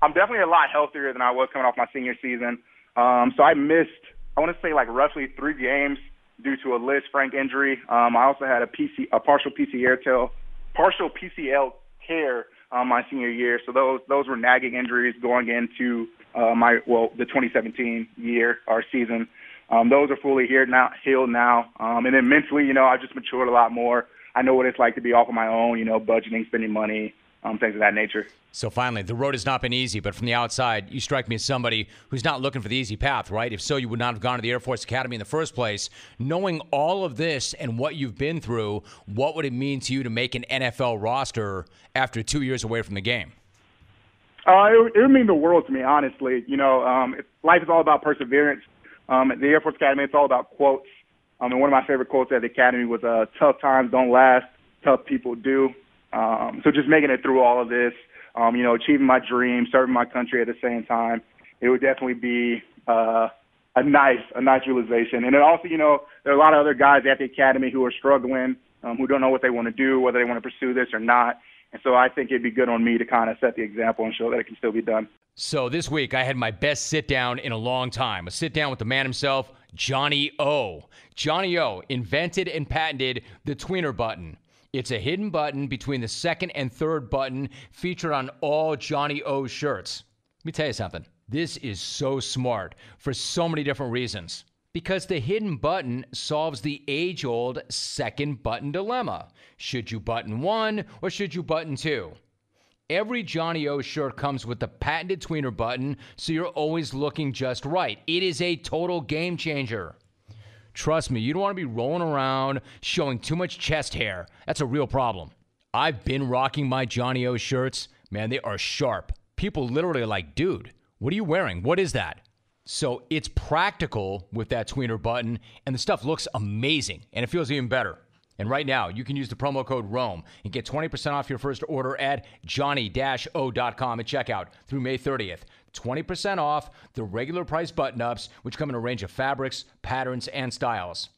H: I'm definitely a lot healthier than I was coming off my senior season. Um, so I missed, I want to say like roughly three games due to a Lisfranc injury. Um, I also had a PC, a partial PCL tear, partial PCL tear um, my senior year. So those those were nagging injuries going into uh, my well the 2017 year our season. Um, those are fully healed now. Healed now, um, and then mentally, you know, I've just matured a lot more. I know what it's like to be off on my own. You know, budgeting, spending money, um, things of that nature.
B: So finally, the road has not been easy, but from the outside, you strike me as somebody who's not looking for the easy path, right? If so, you would not have gone to the Air Force Academy in the first place. Knowing all of this and what you've been through, what would it mean to you to make an NFL roster after two years away from the game?
H: Uh, it, would- it would mean the world to me, honestly. You know, um, it, life is all about perseverance. Um, at the Air Force Academy, it's all about quotes. Um, and one of my favorite quotes at the Academy was, uh, tough times don't last, tough people do. Um, so just making it through all of this, um, you know, achieving my dream, serving my country at the same time, it would definitely be, uh, a nice, a nice realization. And then also, you know, there are a lot of other guys at the Academy who are struggling, um, who don't know what they want to do, whether they want to pursue this or not. And so I think it'd be good on me to kind of set the example and show that it can still be done.
B: So this week I had my best sit down in a long time. A sit down with the man himself, Johnny O. Johnny O invented and patented the tweener button. It's a hidden button between the second and third button featured on all Johnny O shirts. Let me tell you something. This is so smart for so many different reasons. Because the hidden button solves the age old second button dilemma. Should you button one or should you button two? Every Johnny O shirt comes with the patented tweener button, so you're always looking just right. It is a total game changer. Trust me, you don't want to be rolling around showing too much chest hair. That's a real problem. I've been rocking my Johnny O shirts. Man, they are sharp. People literally are like, dude, what are you wearing? What is that? So it's practical with that tweener button, and the stuff looks amazing, and it feels even better. And right now, you can use the promo code ROME and get 20% off your first order at johnny-o.com at checkout through May 30th. 20% off the regular price button ups, which come in a range of fabrics, patterns, and styles.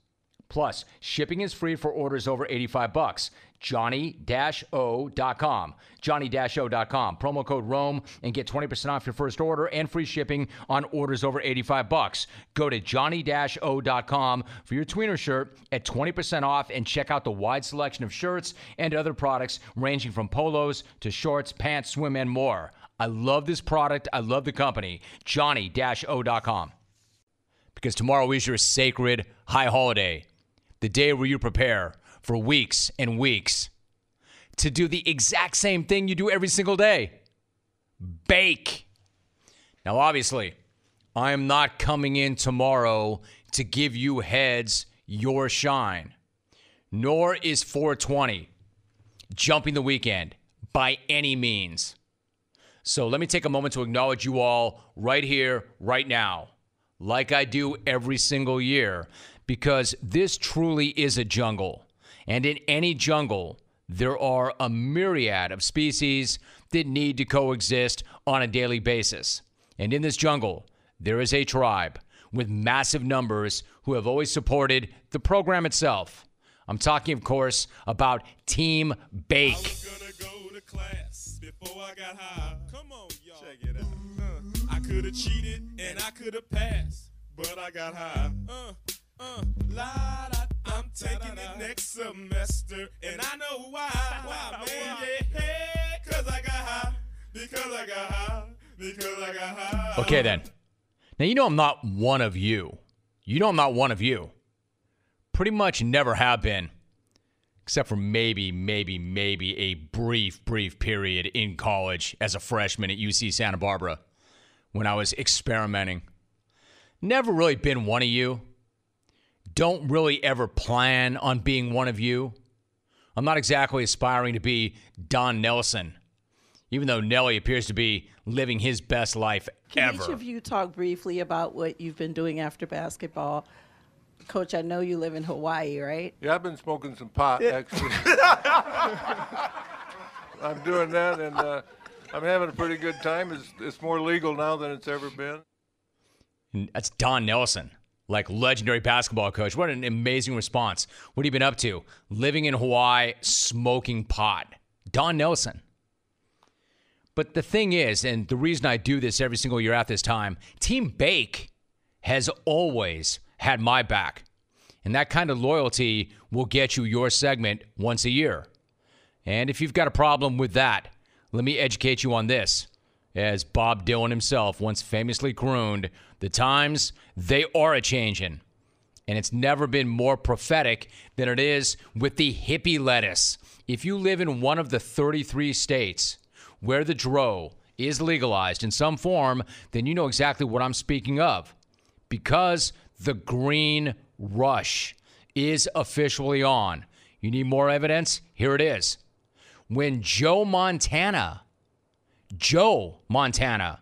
B: Plus, shipping is free for orders over 85 bucks. Johnny-O.com. Johnny-O.com. Promo code ROME and get 20% off your first order and free shipping on orders over 85 bucks. Go to Johnny-O.com for your tweener shirt at 20% off and check out the wide selection of shirts and other products ranging from polos to shorts, pants, swim, and more. I love this product. I love the company. Johnny-O.com. Because tomorrow is your sacred high holiday, the day where you prepare for weeks and weeks to do the exact same thing you do every single day bake. Now, obviously, I am not coming in tomorrow to give you heads your shine, nor is 420 jumping the weekend by any means. So let me take a moment to acknowledge you all right here, right now, like I do every single year, because this truly is a jungle. And in any jungle, there are a myriad of species that need to coexist on a daily basis. And in this jungle, there is a tribe with massive numbers who have always supported the program itself. I'm talking, of course, about Team Bake.
I: Before I got high, come on, y'all. Check it out. Uh, I could have cheated and I could have passed, but I got high. Uh, uh, la, da, I'm taking it next semester, and I know why. Why, man? Yeah, hey, cause I got high. Because I got high. Because I got high.
B: Okay, then. Now, you know I'm not one of you. You know I'm not one of you. Pretty much never have been, except for maybe, maybe, maybe a brief, brief period in college as a freshman at UC Santa Barbara when I was experimenting. Never really been one of you. Don't really ever plan on being one of you. I'm not exactly aspiring to be Don Nelson, even though Nelly appears to be living his best life ever.
J: Can
B: ever.
J: each of you talk briefly about what you've been doing after basketball? Coach, I know you live in Hawaii, right?
K: Yeah, I've been smoking some pot, actually. I'm doing that, and uh, I'm having a pretty good time. It's, it's more legal now than it's ever been.
B: And That's Don Nelson, like legendary basketball coach. What an amazing response. What have you been up to? Living in Hawaii, smoking pot. Don Nelson. But the thing is, and the reason I do this every single year at this time, Team Bake has always had my back. And that kind of loyalty will get you your segment once a year. And if you've got a problem with that, let me educate you on this. As Bob Dylan himself once famously crooned, the times, they are a changin'. And it's never been more prophetic than it is with the hippie lettuce. If you live in one of the 33 states where the dro is legalized in some form, then you know exactly what I'm speaking of. Because the green rush is officially on. You need more evidence? Here it is. When Joe Montana, Joe Montana,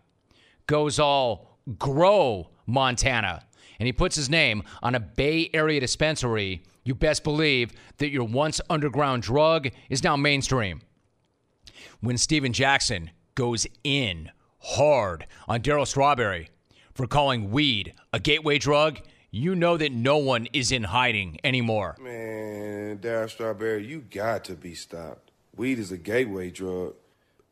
B: goes all grow Montana, and he puts his name on a Bay Area dispensary, you best believe that your once underground drug is now mainstream. When Steven Jackson goes in hard on Darryl Strawberry for calling weed a gateway drug, you know that no one is in hiding anymore.
L: Man, Darryl Strawberry, you got to be stopped. Weed is a gateway drug.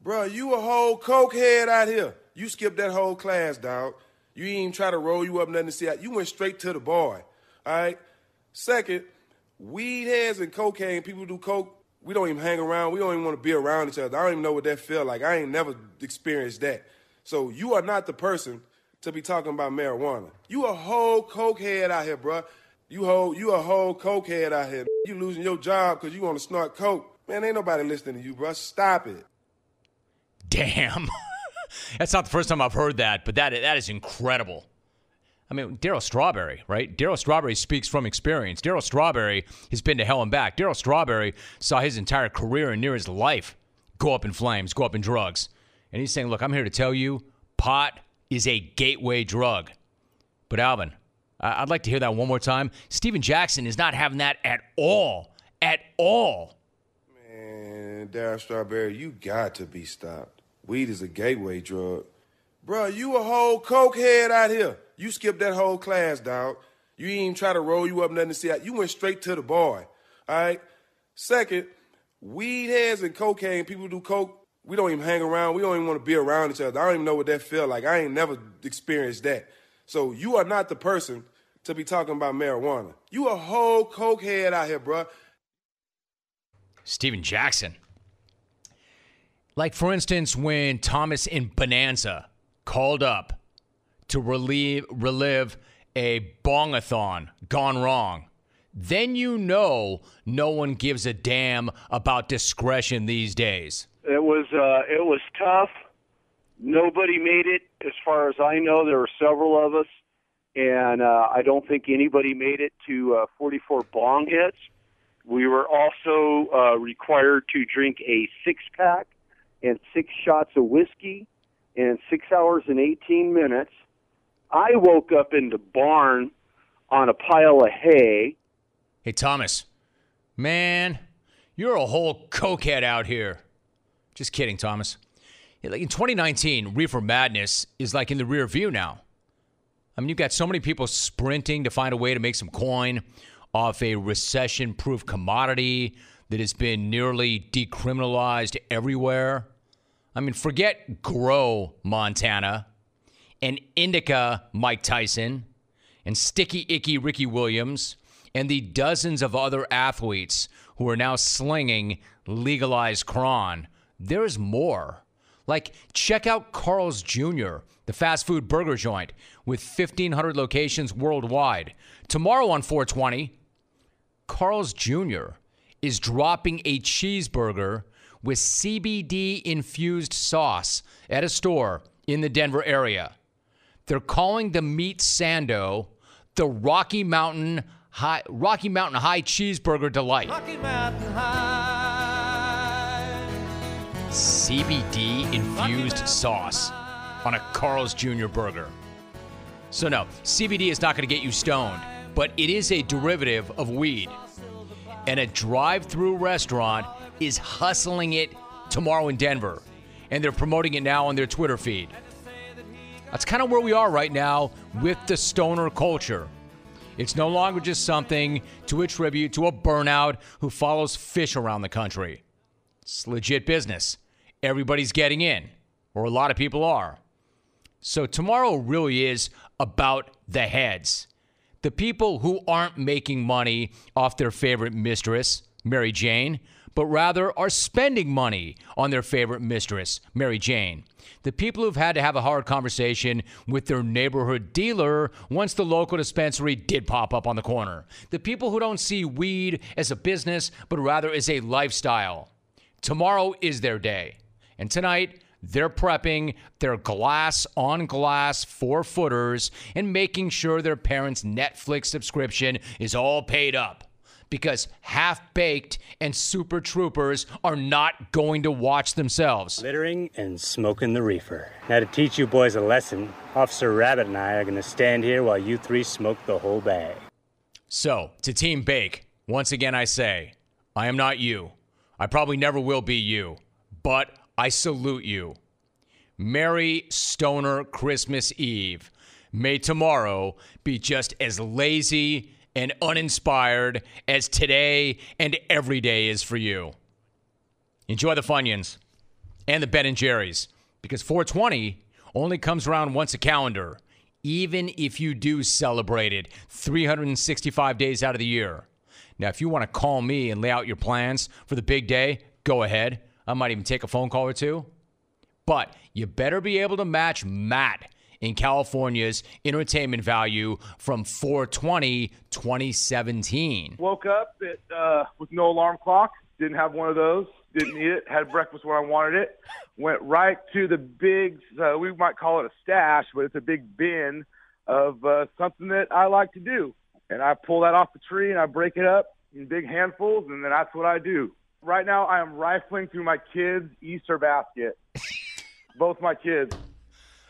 L: Bro, you a whole coke head out here. You skipped that whole class, dog. You even try to roll you up nothing to see out. You went straight to the boy. All right? Second, weed heads and cocaine, people do coke, we don't even hang around. We don't even want to be around each other. I don't even know what that feel like. I ain't never experienced that. So you are not the person to be talking about marijuana. You a whole cokehead out here, bruh. You whole, you a whole cokehead out here. You losing your job because you want to snort coke. Man, ain't nobody listening to you, bruh. Stop it.
B: Damn. That's not the first time I've heard that, but that that is incredible. I mean, Darryl Strawberry, right? Darryl Strawberry speaks from experience. Darryl Strawberry has been to hell and back. Darryl Strawberry saw his entire career and near his life go up in flames, go up in drugs. And he's saying, look, I'm here to tell you pot is a gateway drug. But Alvin, I'd like to hear that one more time. Steven Jackson is not having that at all. At all.
L: Man, Darryl Strawberry, you got to be stopped. Weed is a gateway drug. Bruh, you a whole cokehead out here. You skipped that whole class, dog. You ain't even try to roll you up nothing to see. You went straight to the boy. All right. Second, weed heads and cocaine, people do coke, we don't even hang around. We don't even want to be around each other. I don't even know what that feel like. I ain't never experienced that. So you are not the person to be talking about marijuana. You a whole cokehead out here, bro.
B: Steven Jackson. Like, for instance, when Thomas in Bonanza called up to relieve, relive a bongathon gone wrong, then you know no one gives a damn about discretion these days.
M: It was uh, it was tough. Nobody made it, as far as I know. There were several of us, and uh, I don't think anybody made it to uh, 44 bong hits. We were also uh, required to drink a six pack and six shots of whiskey in six hours and 18 minutes. I woke up in the barn on a pile of hay.
B: Hey, Thomas, man, you're a whole cokehead out here. Just kidding, Thomas. Like in 2019, Reefer Madness is like in the rear view now. I mean, you've got so many people sprinting to find a way to make some coin off a recession proof commodity that has been nearly decriminalized everywhere. I mean, forget Grow Montana and Indica Mike Tyson and Sticky Icky Ricky Williams and the dozens of other athletes who are now slinging legalized cron. There's more. Like, check out Carl's Jr., the fast food burger joint with 1,500 locations worldwide. Tomorrow on 420, Carl's Jr. is dropping a cheeseburger with CBD infused sauce at a store in the Denver area. They're calling the meat sando the Rocky Mountain High Rocky Mountain High Cheeseburger Delight. CBD infused sauce on a Carl's Jr. burger. So, no, CBD is not going to get you stoned, but it is a derivative of weed. And a drive through restaurant is hustling it tomorrow in Denver. And they're promoting it now on their Twitter feed. That's kind of where we are right now with the stoner culture. It's no longer just something to attribute to a burnout who follows Phish around the country. It's legit business. Everybody's getting in, or a lot of people are. So tomorrow really is about the heads. The people who aren't making money off their favorite mistress, Mary Jane, but rather are spending money on their favorite mistress, Mary Jane. The people who've had to have a hard conversation with their neighborhood dealer once the local dispensary did pop up on the corner. The people who don't see weed as a business, but rather as a lifestyle. Tomorrow is their day. And tonight, they're prepping their glass on glass four footers and making sure their parents' Netflix subscription is all paid up because half baked and super troopers are not going to watch themselves.
N: Littering and smoking the reefer. Now, to teach you boys a lesson, Officer Rabbit and I are going to stand here while you three smoke the whole bag.
B: So, to Team Bake, once again I say, I am not you. I probably never will be you, but I salute you. Merry Stoner Christmas Eve. May tomorrow be just as lazy and uninspired as today and every day is for you. Enjoy the Funyuns and the Ben and Jerry's because 420 only comes around once a calendar, even if you do celebrate it 365 days out of the year. Now, if you want to call me and lay out your plans for the big day, go ahead. I might even take a phone call or two. But you better be able to match Matt in California's entertainment value from 420 2017.
O: Woke up at, uh, with no alarm clock. Didn't have one of those. Didn't eat it. Had breakfast where I wanted it. Went right to the big, uh, we might call it a stash, but it's a big bin of uh, something that I like to do. And I pull that off the tree and I break it up in big handfuls, and then that's what I do. Right now, I am rifling through my kids' Easter basket. Both my kids.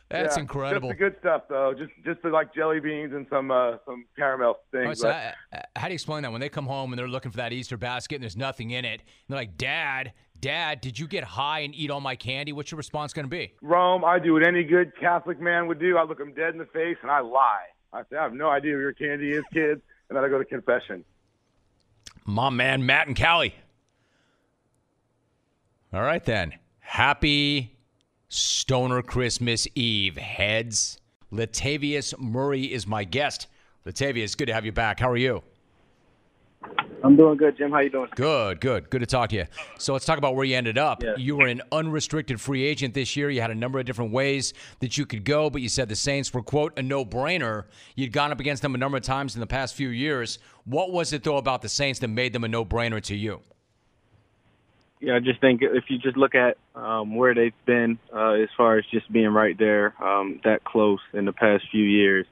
B: That's
O: Yeah,
B: incredible.
O: Just the good stuff, though. Just just the, like jelly beans and some uh, some caramel things.
B: Right, so
O: but-
B: uh, how do you explain that when they come home and they're looking for that Easter basket and there's nothing in it? They're like, "Dad, Dad, did you get high and eat all my candy?" What's your response going to be?
O: Rome, I do what any good Catholic man would do. I look them dead in the face and I lie. I say, I have no idea where your candy is, kids, and then I go to confession.
B: My man, Matt and Callie. All right, then. Happy Stoner Christmas Eve, heads. Latavius Murray is my guest. Latavius, good to have you back. How are you?
P: I'm doing good, Jim. How you doing?
B: Good, good. Good to talk to you. So let's talk about where you ended up.
P: Yes.
B: You were an unrestricted free agent this year. You had a number of different ways that you could go, but you said the Saints were, quote, a no brainer. You'd gone up against them a number of times in the past few years. What was it, though, about the Saints that made them a no brainer to you?
P: Yeah, I just think if you just look at um, where they've been uh, as far as just being right there, um, that close in the past few years,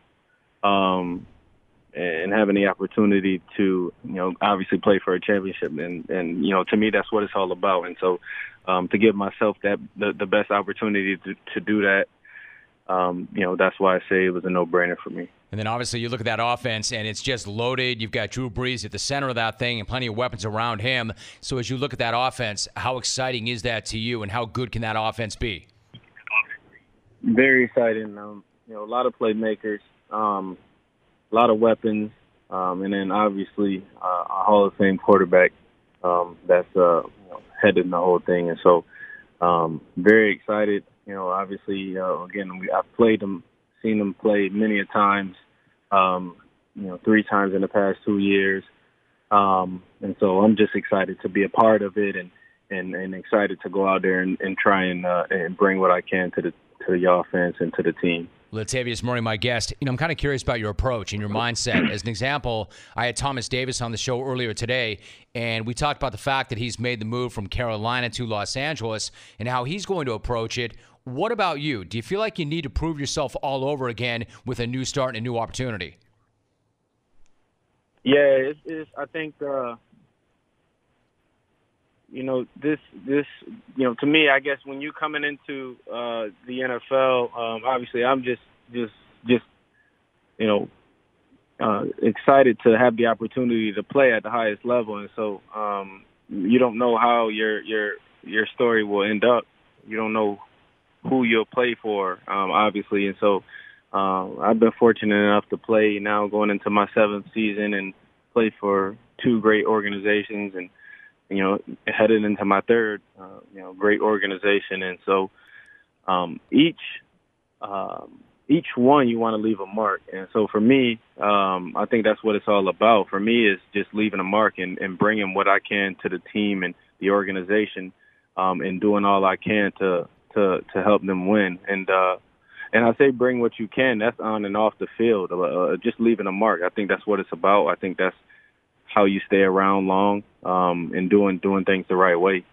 P: um, and having the opportunity to, you know, obviously play for a championship, and and you know, to me, that's what it's all about. And so, um, to give myself that the, the best opportunity to to do that, um, you know, that's why I say it was a no-brainer for me.
B: And then obviously you look at that offense and it's just loaded. You've got Drew Brees at the center of that thing and plenty of weapons around him. So as you look at that offense, how exciting is that to you and how good can that offense be?
P: very exciting. Um, you know, a lot of playmakers, um, a lot of weapons, um, and then obviously uh, a Hall of Fame quarterback um, that's uh, you know, headed the whole thing. And so, um, very excited. You know, obviously, uh, again, I've played them, seen them play many a times. Um, you know, three times in the past two years. Um, and so I'm just excited to be a part of it and, and, and excited to go out there and, and try and, uh, and bring what I can to the, to the offense and to the team.
B: Latavius Murray, my guest. You know, I'm kind of curious about your approach and your mindset. As an example, I had Thomas Davis on the show earlier today, and we talked about the fact that he's made the move from Carolina to Los Angeles and how he's going to approach it. What about you? Do you feel like you need to prove yourself all over again with a new start and a new opportunity?
P: Yeah, it's, it's I think uh you know this this you know to me I guess when you coming into uh the NFL um obviously I'm just just just you know uh excited to have the opportunity to play at the highest level and so um you don't know how your your your story will end up you don't know who you'll play for um obviously. And so um I've been fortunate enough to play now going into my seventh season and play for two great organizations and you know headed into my third uh, you know great organization. And so um each um each one you want to leave a mark. And so for me um I think that's what it's all about. For me is just leaving a mark and, and bringing what I can to the team and the organization um and doing all I can to to to help them win and uh and I say bring what you can. That's on and off the field. Uh, just leaving a mark. I think that's what it's about. I think that's how you stay around long um, and doing doing things the right way.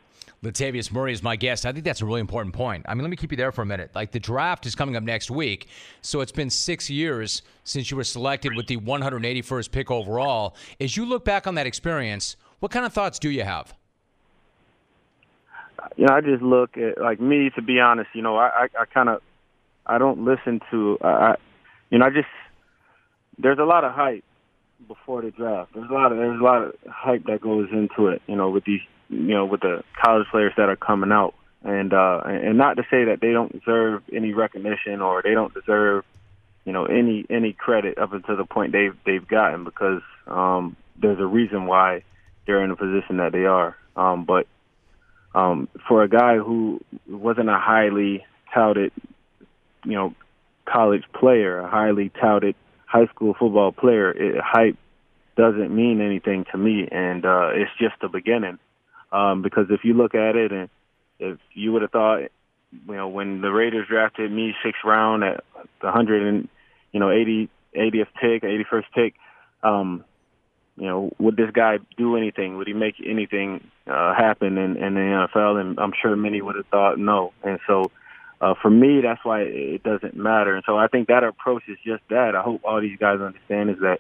B: Latavius Murray is my guest. I think that's a really important point. I mean, let me keep you there for a minute. Like the draft is coming up next week, so it's been six years since you were selected with the 181st pick overall. As you look back on that experience, what kind of thoughts do you have?
P: You know, I just look at like me. To be honest, you know, I I, I kind of I don't listen to. I, I you know, I just there's a lot of hype before the draft. There's a lot of there's a lot of hype that goes into it. You know, with these you know with the college players that are coming out, and uh, and not to say that they don't deserve any recognition or they don't deserve you know any any credit up until the point they've they've gotten because um, there's a reason why they're in the position that they are. Um, but um, for a guy who wasn't a highly touted, you know, college player, a highly touted high school football player, it, hype doesn't mean anything to me, and uh, it's just the beginning. Um, because if you look at it, and if you would have thought you know, when the Raiders drafted me sixth round at the hundred and you know 80 80th pick, 81st pick, um, you know, would this guy do anything? Would he make anything uh, happen in, in the NFL? And I'm sure many would have thought no. And so, uh, for me, that's why it doesn't matter. And so I think that approach is just that. I hope all these guys understand is that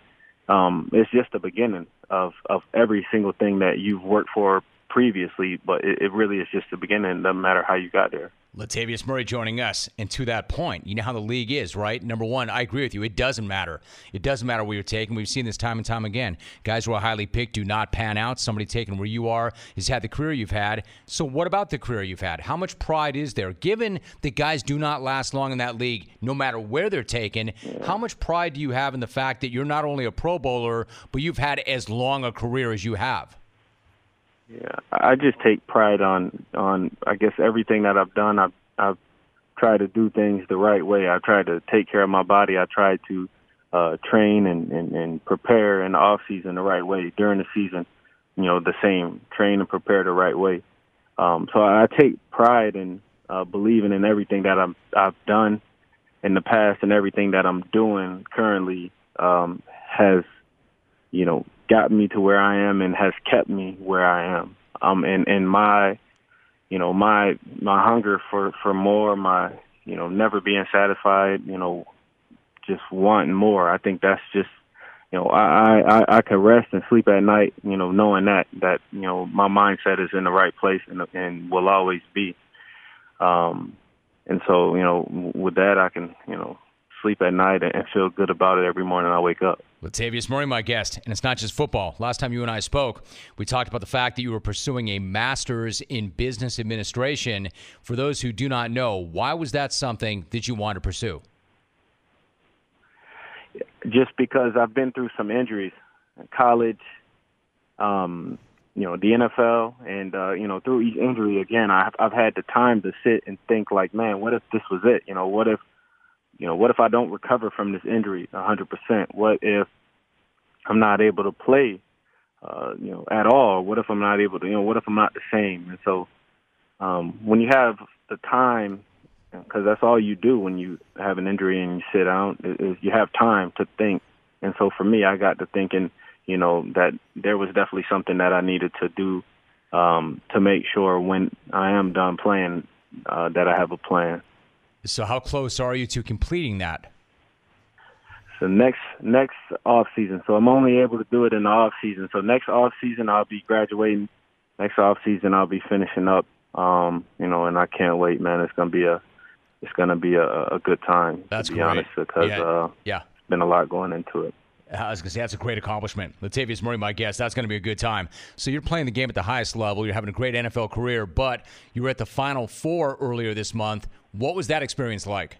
P: um, it's just the beginning of of every single thing that you've worked for previously, but it, it really is just the beginning. No matter how you got there.
B: Latavius Murray joining us. And to that point, you know how the league is, right? Number one, I agree with you. It doesn't matter. It doesn't matter where you're taken. We've seen this time and time again. Guys who are highly picked do not pan out. Somebody taken where you are has had the career you've had. So, what about the career you've had? How much pride is there? Given that guys do not last long in that league, no matter where they're taken, how much pride do you have in the fact that you're not only a Pro Bowler, but you've had as long a career as you have?
P: Yeah, I just take pride on on I guess everything that I've done. I've I've tried to do things the right way. I tried to take care of my body. I tried to uh train and, and and prepare in the off season the right way. During the season, you know, the same. Train and prepare the right way. Um so I take pride in uh believing in everything that I'm I've done in the past and everything that I'm doing currently um has you know got me to where I am and has kept me where I am. Um, and and my, you know, my my hunger for for more, my you know, never being satisfied, you know, just wanting more. I think that's just, you know, I I I can rest and sleep at night, you know, knowing that that you know my mindset is in the right place and and will always be. Um, and so you know, with that, I can you know sleep at night and feel good about it every morning I wake up.
B: Latavius Murray, my guest, and it's not just football. Last time you and I spoke, we talked about the fact that you were pursuing a master's in business administration. For those who do not know, why was that something that you wanted to pursue?
P: Just because I've been through some injuries, in college, um, you know, the NFL, and uh, you know, through each injury, again, I've I've had the time to sit and think, like, man, what if this was it? You know, what if you know, what if I don't recover from this injury 100%? What if I'm not able to play, uh, you know, at all? What if I'm not able to, you know, what if I'm not the same? And so, um, when you have the time, because that's all you do when you have an injury and you sit down, is you have time to think. And so for me, I got to thinking, you know, that there was definitely something that I needed to do um, to make sure when I am done playing uh, that I have a plan.
B: So, how close are you to completing that?
P: So next next off season. So I'm only able to do it in the off season. So next off season I'll be graduating. Next off season I'll be finishing up. Um, you know, and I can't wait, man. It's gonna be a it's gonna be a, a good time.
B: That's
P: to be
B: great.
P: honest, because
B: Yeah.
P: uh,
B: Yeah.
P: been a lot going into it.
B: I was going to say, that's a great accomplishment. Latavius Murray, my guest, that's going to be a good time. So you're playing the game at the highest level. You're having a great NFL career, but you were at the Final Four earlier this month. What was that experience like?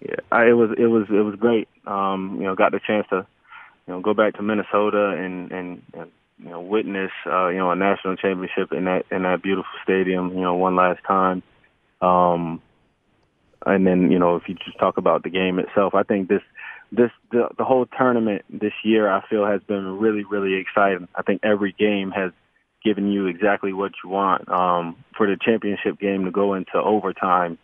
P: Yeah, I, it was it was it was great. Um, you know, got the chance to you know go back to Minnesota and and, and you know witness uh, you know a national championship in that in that beautiful stadium. You know, one last time. Um, and then you know if you just talk about the game itself, I think this this the, the whole tournament this year I feel has been really really exciting. I think every game has given you exactly what you want. Um, for the championship game to go into overtime,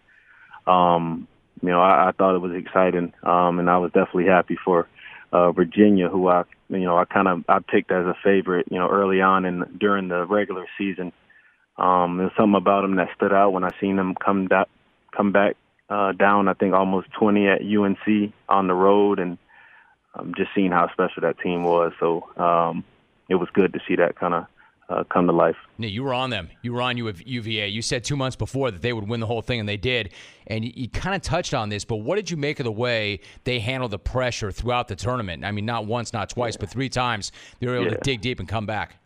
P: um, you know I, I thought it was exciting, um, and I was definitely happy for uh, Virginia, who I you know I kind of I picked as a favorite, you know early on and during the regular season. Um, there's something about them that stood out when I seen them come da- come back uh, down, I think almost 20 at UNC on the road, and um, just seeing how special that team was. So um, it was good to see that kind of uh, come to life.
B: No, you were on them. You were on UVA. You said two months before that they would win the whole thing, and they did. And you, you kind of touched on this, but what did you make of the way they handled the pressure throughout the tournament? I mean, not once, not twice, but three times they were able
P: Yeah.
B: to dig deep and come back.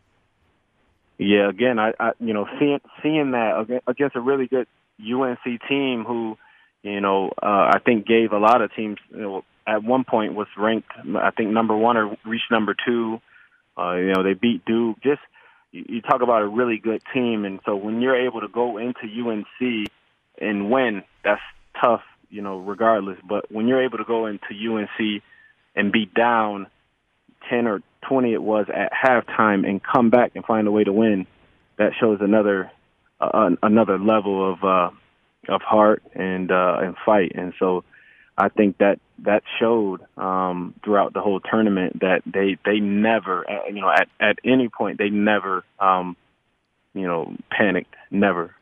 P: Yeah, again, I, I you know seeing seeing that against a really good UNC team who, you know, uh, I think gave a lot of teams. You know, at one point was ranked, I think number one or reached number two. Uh, you know, they beat Duke. Just you, you talk about a really good team, and so when you're able to go into UNC and win, that's tough. You know, regardless. But when you're able to go into UNC and be down 10 or 20 it was at halftime and come back and find a way to win, that shows another uh, another level of uh, of heart and uh, and fight. And so I think that that showed um, throughout the whole tournament that they they never uh, you know at at any point they never um, you know panicked never.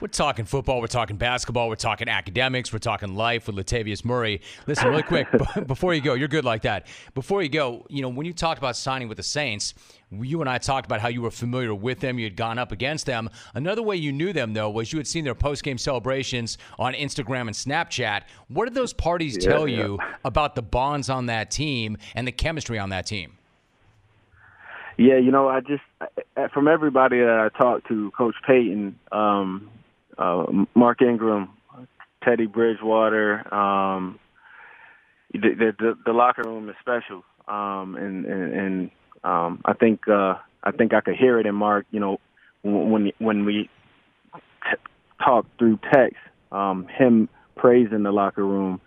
B: We're talking football. We're talking basketball. We're talking academics. We're talking life with Latavius Murray. Listen, really quick before you go, you're good like that. Before you go, you know when you talked about signing with the Saints, you and I talked about how you were familiar with them. You had gone up against them. Another way you knew them, though, was you had seen their post-game celebrations on Instagram and Snapchat. What did those parties
P: Yeah,
B: tell
P: yeah.
B: you about the bonds on that team and the chemistry on that team?
P: Yeah, you know, I just from everybody that I talked to, Coach Payton, um, uh, Mark Ingram, Teddy Bridgewater, um, the, the the locker room is special, um, and and, and um, I think uh, I think I could hear it in Mark. You know, when when we t- talked through text, um, him praising the locker room,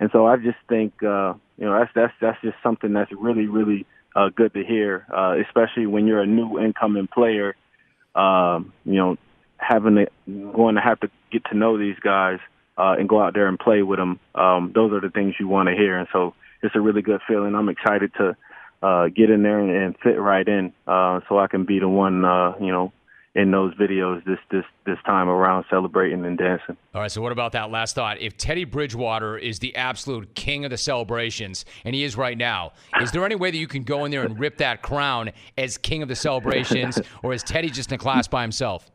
P: and so I just think uh, you know that's that's that's just something that's really really uh, good to hear, uh, especially when you're a new incoming player. Um, you know, having to going to have to get to know these guys uh, and go out there and play with them. Um, those are the things you want to hear, and so it's a really good feeling. I'm excited to uh, get in there and, and fit right in, uh, so I can be the one, uh, you know, in those videos this this this time around celebrating and dancing.
B: All right, so what about that last thought? If Teddy Bridgewater is the absolute king of the celebrations, and he is right now, is there any way that you can go in there and rip that crown as king of the celebrations, or is Teddy just in a class by himself?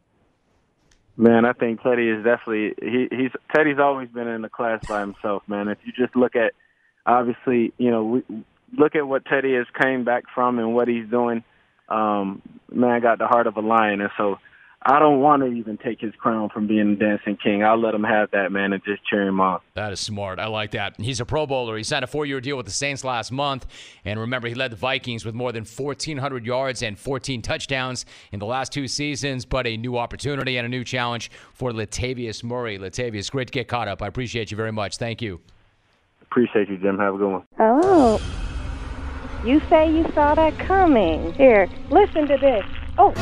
P: Man, I think Teddy is definitely he, he's Teddy's always been in the class by himself, man. If you just look at obviously, you know, we, look at what Teddy has came back from and what he's doing. Um, man got the heart of a lion, and so I don't want to even take his crown from being the dancing king. I'll let him have that, man, and just cheer him on.
B: That is smart. I like that. He's a Pro Bowler. He signed a four-year deal with the Saints last month, and remember, he led the Vikings with more than 1,400 yards and 14 touchdowns in the last two seasons. But a new opportunity and a new challenge for Latavius Murray. Latavius, great to get caught up. I appreciate you very much. Thank you.
P: Appreciate you, Jim. Have a good one.
Q: Oh. You say you saw that coming. Here, listen to this. Oh.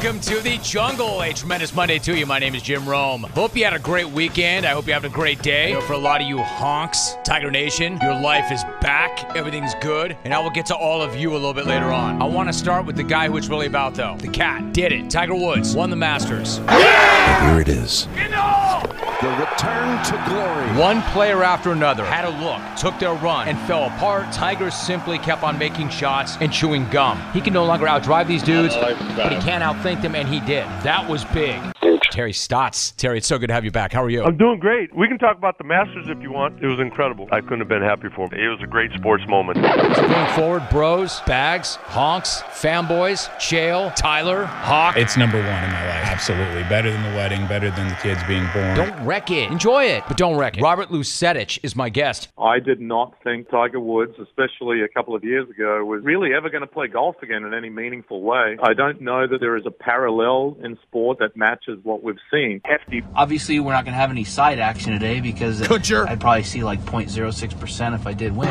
B: Welcome to the jungle. A tremendous Monday to you. My name is Jim Rome. Hope you had a great weekend. I hope you having a great day. You know, for a lot of you honks, Tiger Nation, your life is back. Everything's good. And I will get to all of you a little bit later on. I want to start with the guy who it's really about, though. The cat did it. Tiger Woods won the Masters.
A: Here it is.
B: The return to glory. One player after another had a look, took their run, and fell apart. Tiger simply kept on making shots and chewing gum. He can no longer outdrive these dudes, but he can't outthink and he did. That was big. Terry Stotts. Terry, it's so good to have you back. How are you?
K: I'm doing great. We can talk about the Masters if you want. It was incredible. I couldn't have been happy for him. It was a great sports moment.
B: So going forward, bros, bags, honks, fanboys, Chael, Tyler, Hawk.
R: It's number one in my life. Absolutely. Better than the wedding, better than the kids being born.
B: Don't wreck it. Enjoy it, but don't wreck it. Robert Lusetich is my guest.
F: I did not think Tiger Woods, especially a couple of years ago, was really ever going to play golf again in any meaningful way. I don't know that there is a parallel in sport that matches what we've seen. Hefty.
S: Obviously, we're not going to have any side action today because I'd probably see like 0.06% if I did win.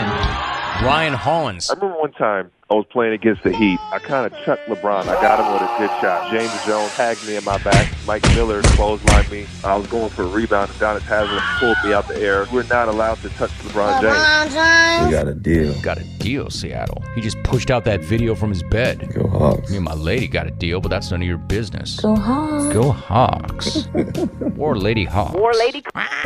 B: Brian Hollins.
T: I remember one time I was playing against the Heat. I kind of chucked LeBron. I got him with a good shot. James Jones tagged me in my back. Mike Miller clotheslined me. I was going for a rebound. Donis Haslem pulled me out the air. We're not allowed to touch LeBron James.
B: We got a deal. Got a deal, Seattle. He just pushed out that video from his bed. Go Hawks. Me and my lady got a deal, but that's none of your business.
Q: Go Hawks.
B: Go Hawks. or Lady Hawks.
Q: Or Lady.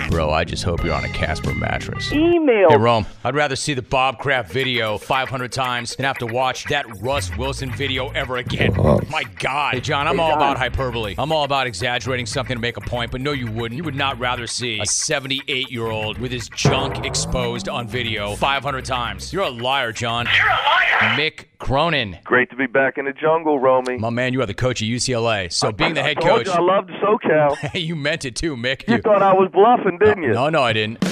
B: Bro, I just hope you're on a Casper mattress.
Q: Email.
B: Hey, Rome, I'd rather see the Bob Kraft video 500 times than have to watch that Russ Wilson video ever again. Oh. My God. Hey, John, I'm
U: Hey,
B: all
U: John.
B: about hyperbole. I'm all about exaggerating something to make a point, but no, you wouldn't. You would not rather see a 78 year old with his junk exposed on video 500 times. You're a liar, John. You're a liar. Mick Cronin.
T: Great to be back in the jungle, Romy.
B: My man, you are the coach of UCLA. So being the head
T: I told
B: coach.
T: you I loved SoCal.
B: Hey, you meant it too, Mick.
T: You thought I was bluffing, didn't you?
B: No, no, I didn't.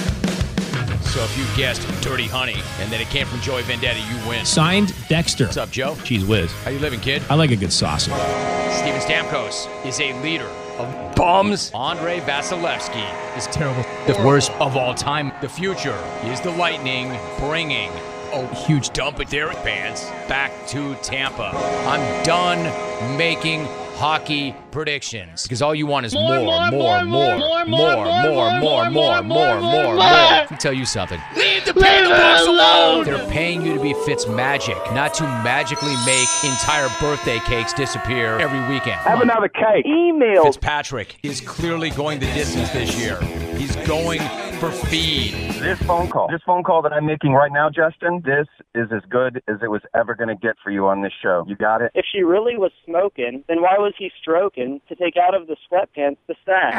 B: So if you guessed Dirty Honey and then it came from Joey Vendetta, you win.
R: Signed Dexter.
B: What's up, Joe?
R: Cheese whiz.
B: How you living, kid?
R: I like a good sausage.
B: Steven Stamkos is a leader of bums. Andrei Vasilevskiy is terrible. The worst of all time. The future is the Lightning bringing a huge dump at Derek fans. Back to Tampa. I'm done making hockey predictions because all you want is more, more, more, more, more, more, more, more, more, more, more. Let me tell you something. Leave the books alone. They're paying you to be Fitzmagic, not to magically make entire birthday cakes disappear every weekend.
U: Have another cake. Email.
B: Fitzpatrick is clearly going the distance this year. He's going for feed.
U: This phone call, this phone call that I'm making right now, Justin, this is as good as it was ever going to get for you on this show. You got it?
V: If she really was smoking, then why was he stroking to take out of the sweatpants the sack?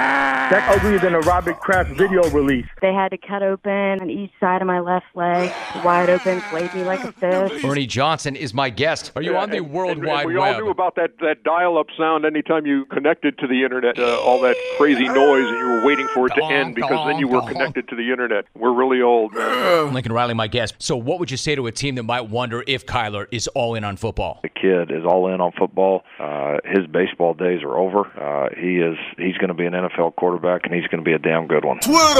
O: That's uglier than a Robert Kraft video release.
Q: They had to cut open on each side of my left leg, wide open, played me like a fish.
B: Bernie Johnson is my guest. Are you on the World
W: And
B: Wide
W: we
B: Web?
W: all knew about that, that dial-up sound anytime you connected to the internet, uh, all that crazy noise, and you were waiting for it to end because then you were connected to the internet. We're really old, man.
B: Lincoln Riley, my guest. So, what would you say to a team that might wonder if Kyler is all in on football?
T: The kid is all in on football. Uh, his baseball days are over. Uh, he is he's going to be an NFL quarterback, and he's going to be a damn good one.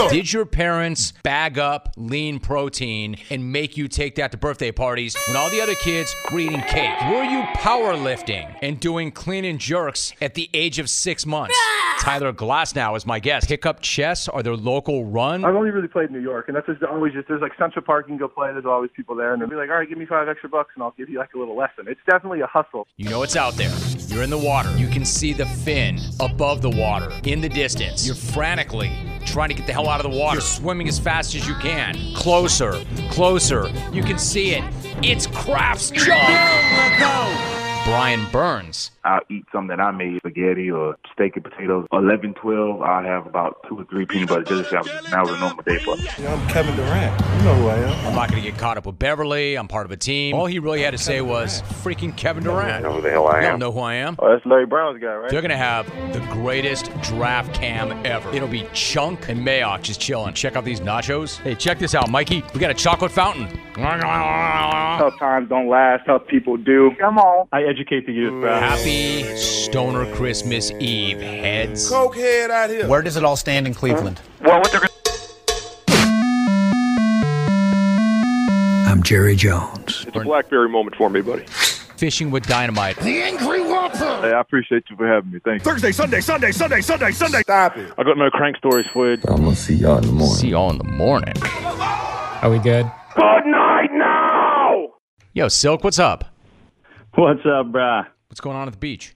B: Did your parents bag up lean protein and make you take that to birthday parties when all the other kids were eating cake? Were you powerlifting and doing clean and jerks at the age of six months? Tyler Glass now is my guest. Hiccup chess are their local run.
O: I've only really played in New York, and that's just always just there's like Central Park. You can go play. There's always people there, and they'll be like, "All right, give me five extra bucks, and I'll give you like a little lesson." It's definitely a hustle.
B: You know it's out there. You're in the water. You can see the fin above the water in the distance. You're frantically trying to get the hell out of the water. You're swimming as fast as you can. Closer, closer. You can see it. It's Kraft's jump. Brian Burns.
X: I'll eat something that I made, spaghetti or steak and potatoes. 11, 12, I'll have about two or three peanut butter jelly sandwiches. That was a normal day for me.
C: Yeah, I'm Kevin Durant. You know who I am.
B: I'm not going to get caught up with Beverley. I'm part of a team. All he really had to say was freaking Kevin Durant.
X: know who the hell I
B: You
X: am.
B: don't know who I am.
X: Oh, that's Larry Brown's guy, right?
B: They're going to have the greatest draft cam ever. It'll be Chunk and Mayock just chilling. Check out these nachos. Hey, check this out, Mikey. We got a chocolate fountain.
O: Tough times don't last. Tough people do. Come on. I educate the youth, bro.
B: Happy Stoner Christmas Eve, heads.
L: Cokehead out here.
Y: Where does it all stand in Cleveland?
X: Well, what they're
Y: I'm Jerry Jones.
W: It's a BlackBerry moment for me, buddy.
B: Fishing with dynamite.
Y: The Angry Whopper.
W: Hey, I appreciate you for having me. Thank you.
L: Thursday, Sunday, Sunday, Sunday, Sunday, Sunday. Stop it.
W: I got no crank stories for you.
Y: I'm gonna see y'all in the morning.
B: See y'all in the morning.
R: Are we good?
X: Good night now!
B: Yo, Silk, what's up?
O: What's up, brah?
B: What's going on at the beach?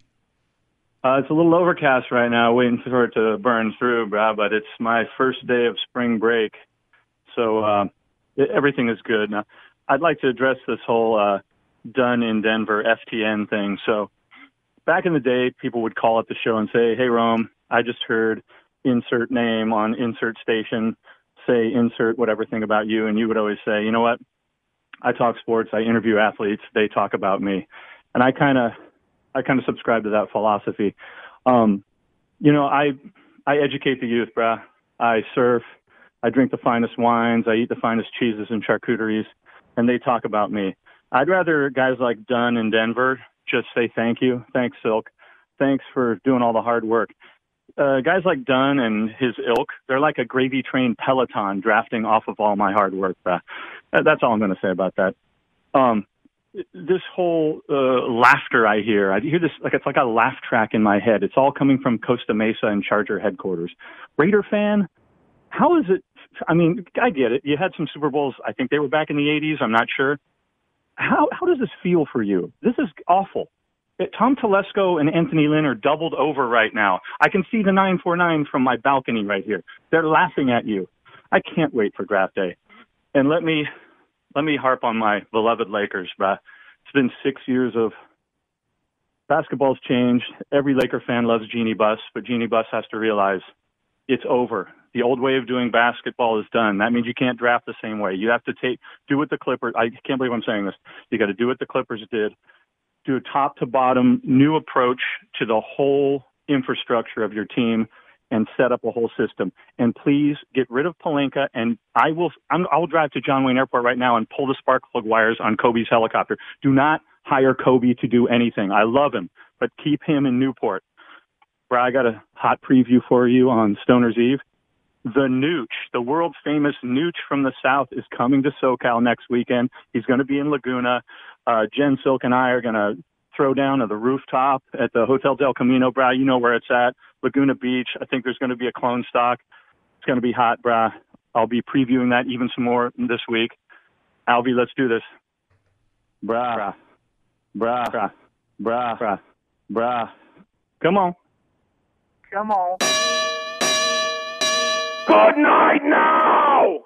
O: Uh, it's a little overcast right now, waiting for it to burn through, brah. But it's my first day of spring break, so uh, everything is good. Now, I'd like to address this whole uh, "done in Denver" FTN thing. So, back in the day, people would call up the show and say, "Hey, Rome, I just heard insert name on insert station, say insert whatever thing about you," and you would always say, "You know what? I talk sports. I interview athletes. They talk about me," and I kind of I kind of subscribe to that philosophy. Um, you know, I I educate the youth, bruh. I surf. I drink the finest wines. I eat the finest cheeses and charcuteries, and they talk about me. I'd rather guys like Dunn in Denver just say thank you, thanks Silk, thanks for doing all the hard work. Uh, guys like Dunn and his ilk, they're like a gravy train peloton drafting off of all my hard work. Bruh. Uh, That's all I'm going to say about that. Um, this whole uh, laughter I hear, I hear this like it's like a laugh track in my head. It's all coming from Costa Mesa and Charger headquarters. Raider fan, how is it? I mean, I get it. You had some Super Bowls. I think they were back in the '80s. I'm not sure. How how does this feel for you? This is awful. Uh, Tom Telesco and Anthony Lynn are doubled over right now. I can see the 949 from my balcony right here. They're laughing at you. I can't wait for draft day. And let me let me harp on my beloved Lakers, but It's been six years of basketball's changed. Every Laker fan loves Jeanie Buss, but Jeanie Buss has to realize it's over. The old way of doing basketball is done. That means you can't draft the same way. You have to take do what the Clippers. I can't believe I'm saying this. You got to do what the Clippers did. Do a top to bottom new approach to the whole infrastructure of your team and set up a whole system. And please get rid of Pelinka. And I will. I'm, I will drive to John Wayne Airport right now and pull the spark plug wires on Kobe's helicopter. Do not hire Kobe to do anything. I love him, but keep him in Newport. Bro, I got a hot preview for you on Stoner's Eve. the Nooch, the world famous Nooch from the South, is coming to SoCal next weekend. He's going to be in Laguna. Uh, Jen Silk and I are going to throw down at the rooftop at the Hotel Del Camino, brah. You know where it's at. Laguna Beach. I think there's going to be a clone stock. It's going to be hot, brah. I'll be previewing that even some more this week. Alvy, let's do this. Brah. Brah. Brah. Brah. Brah. Brah. Come on.
Z: Come on.
X: Good night now!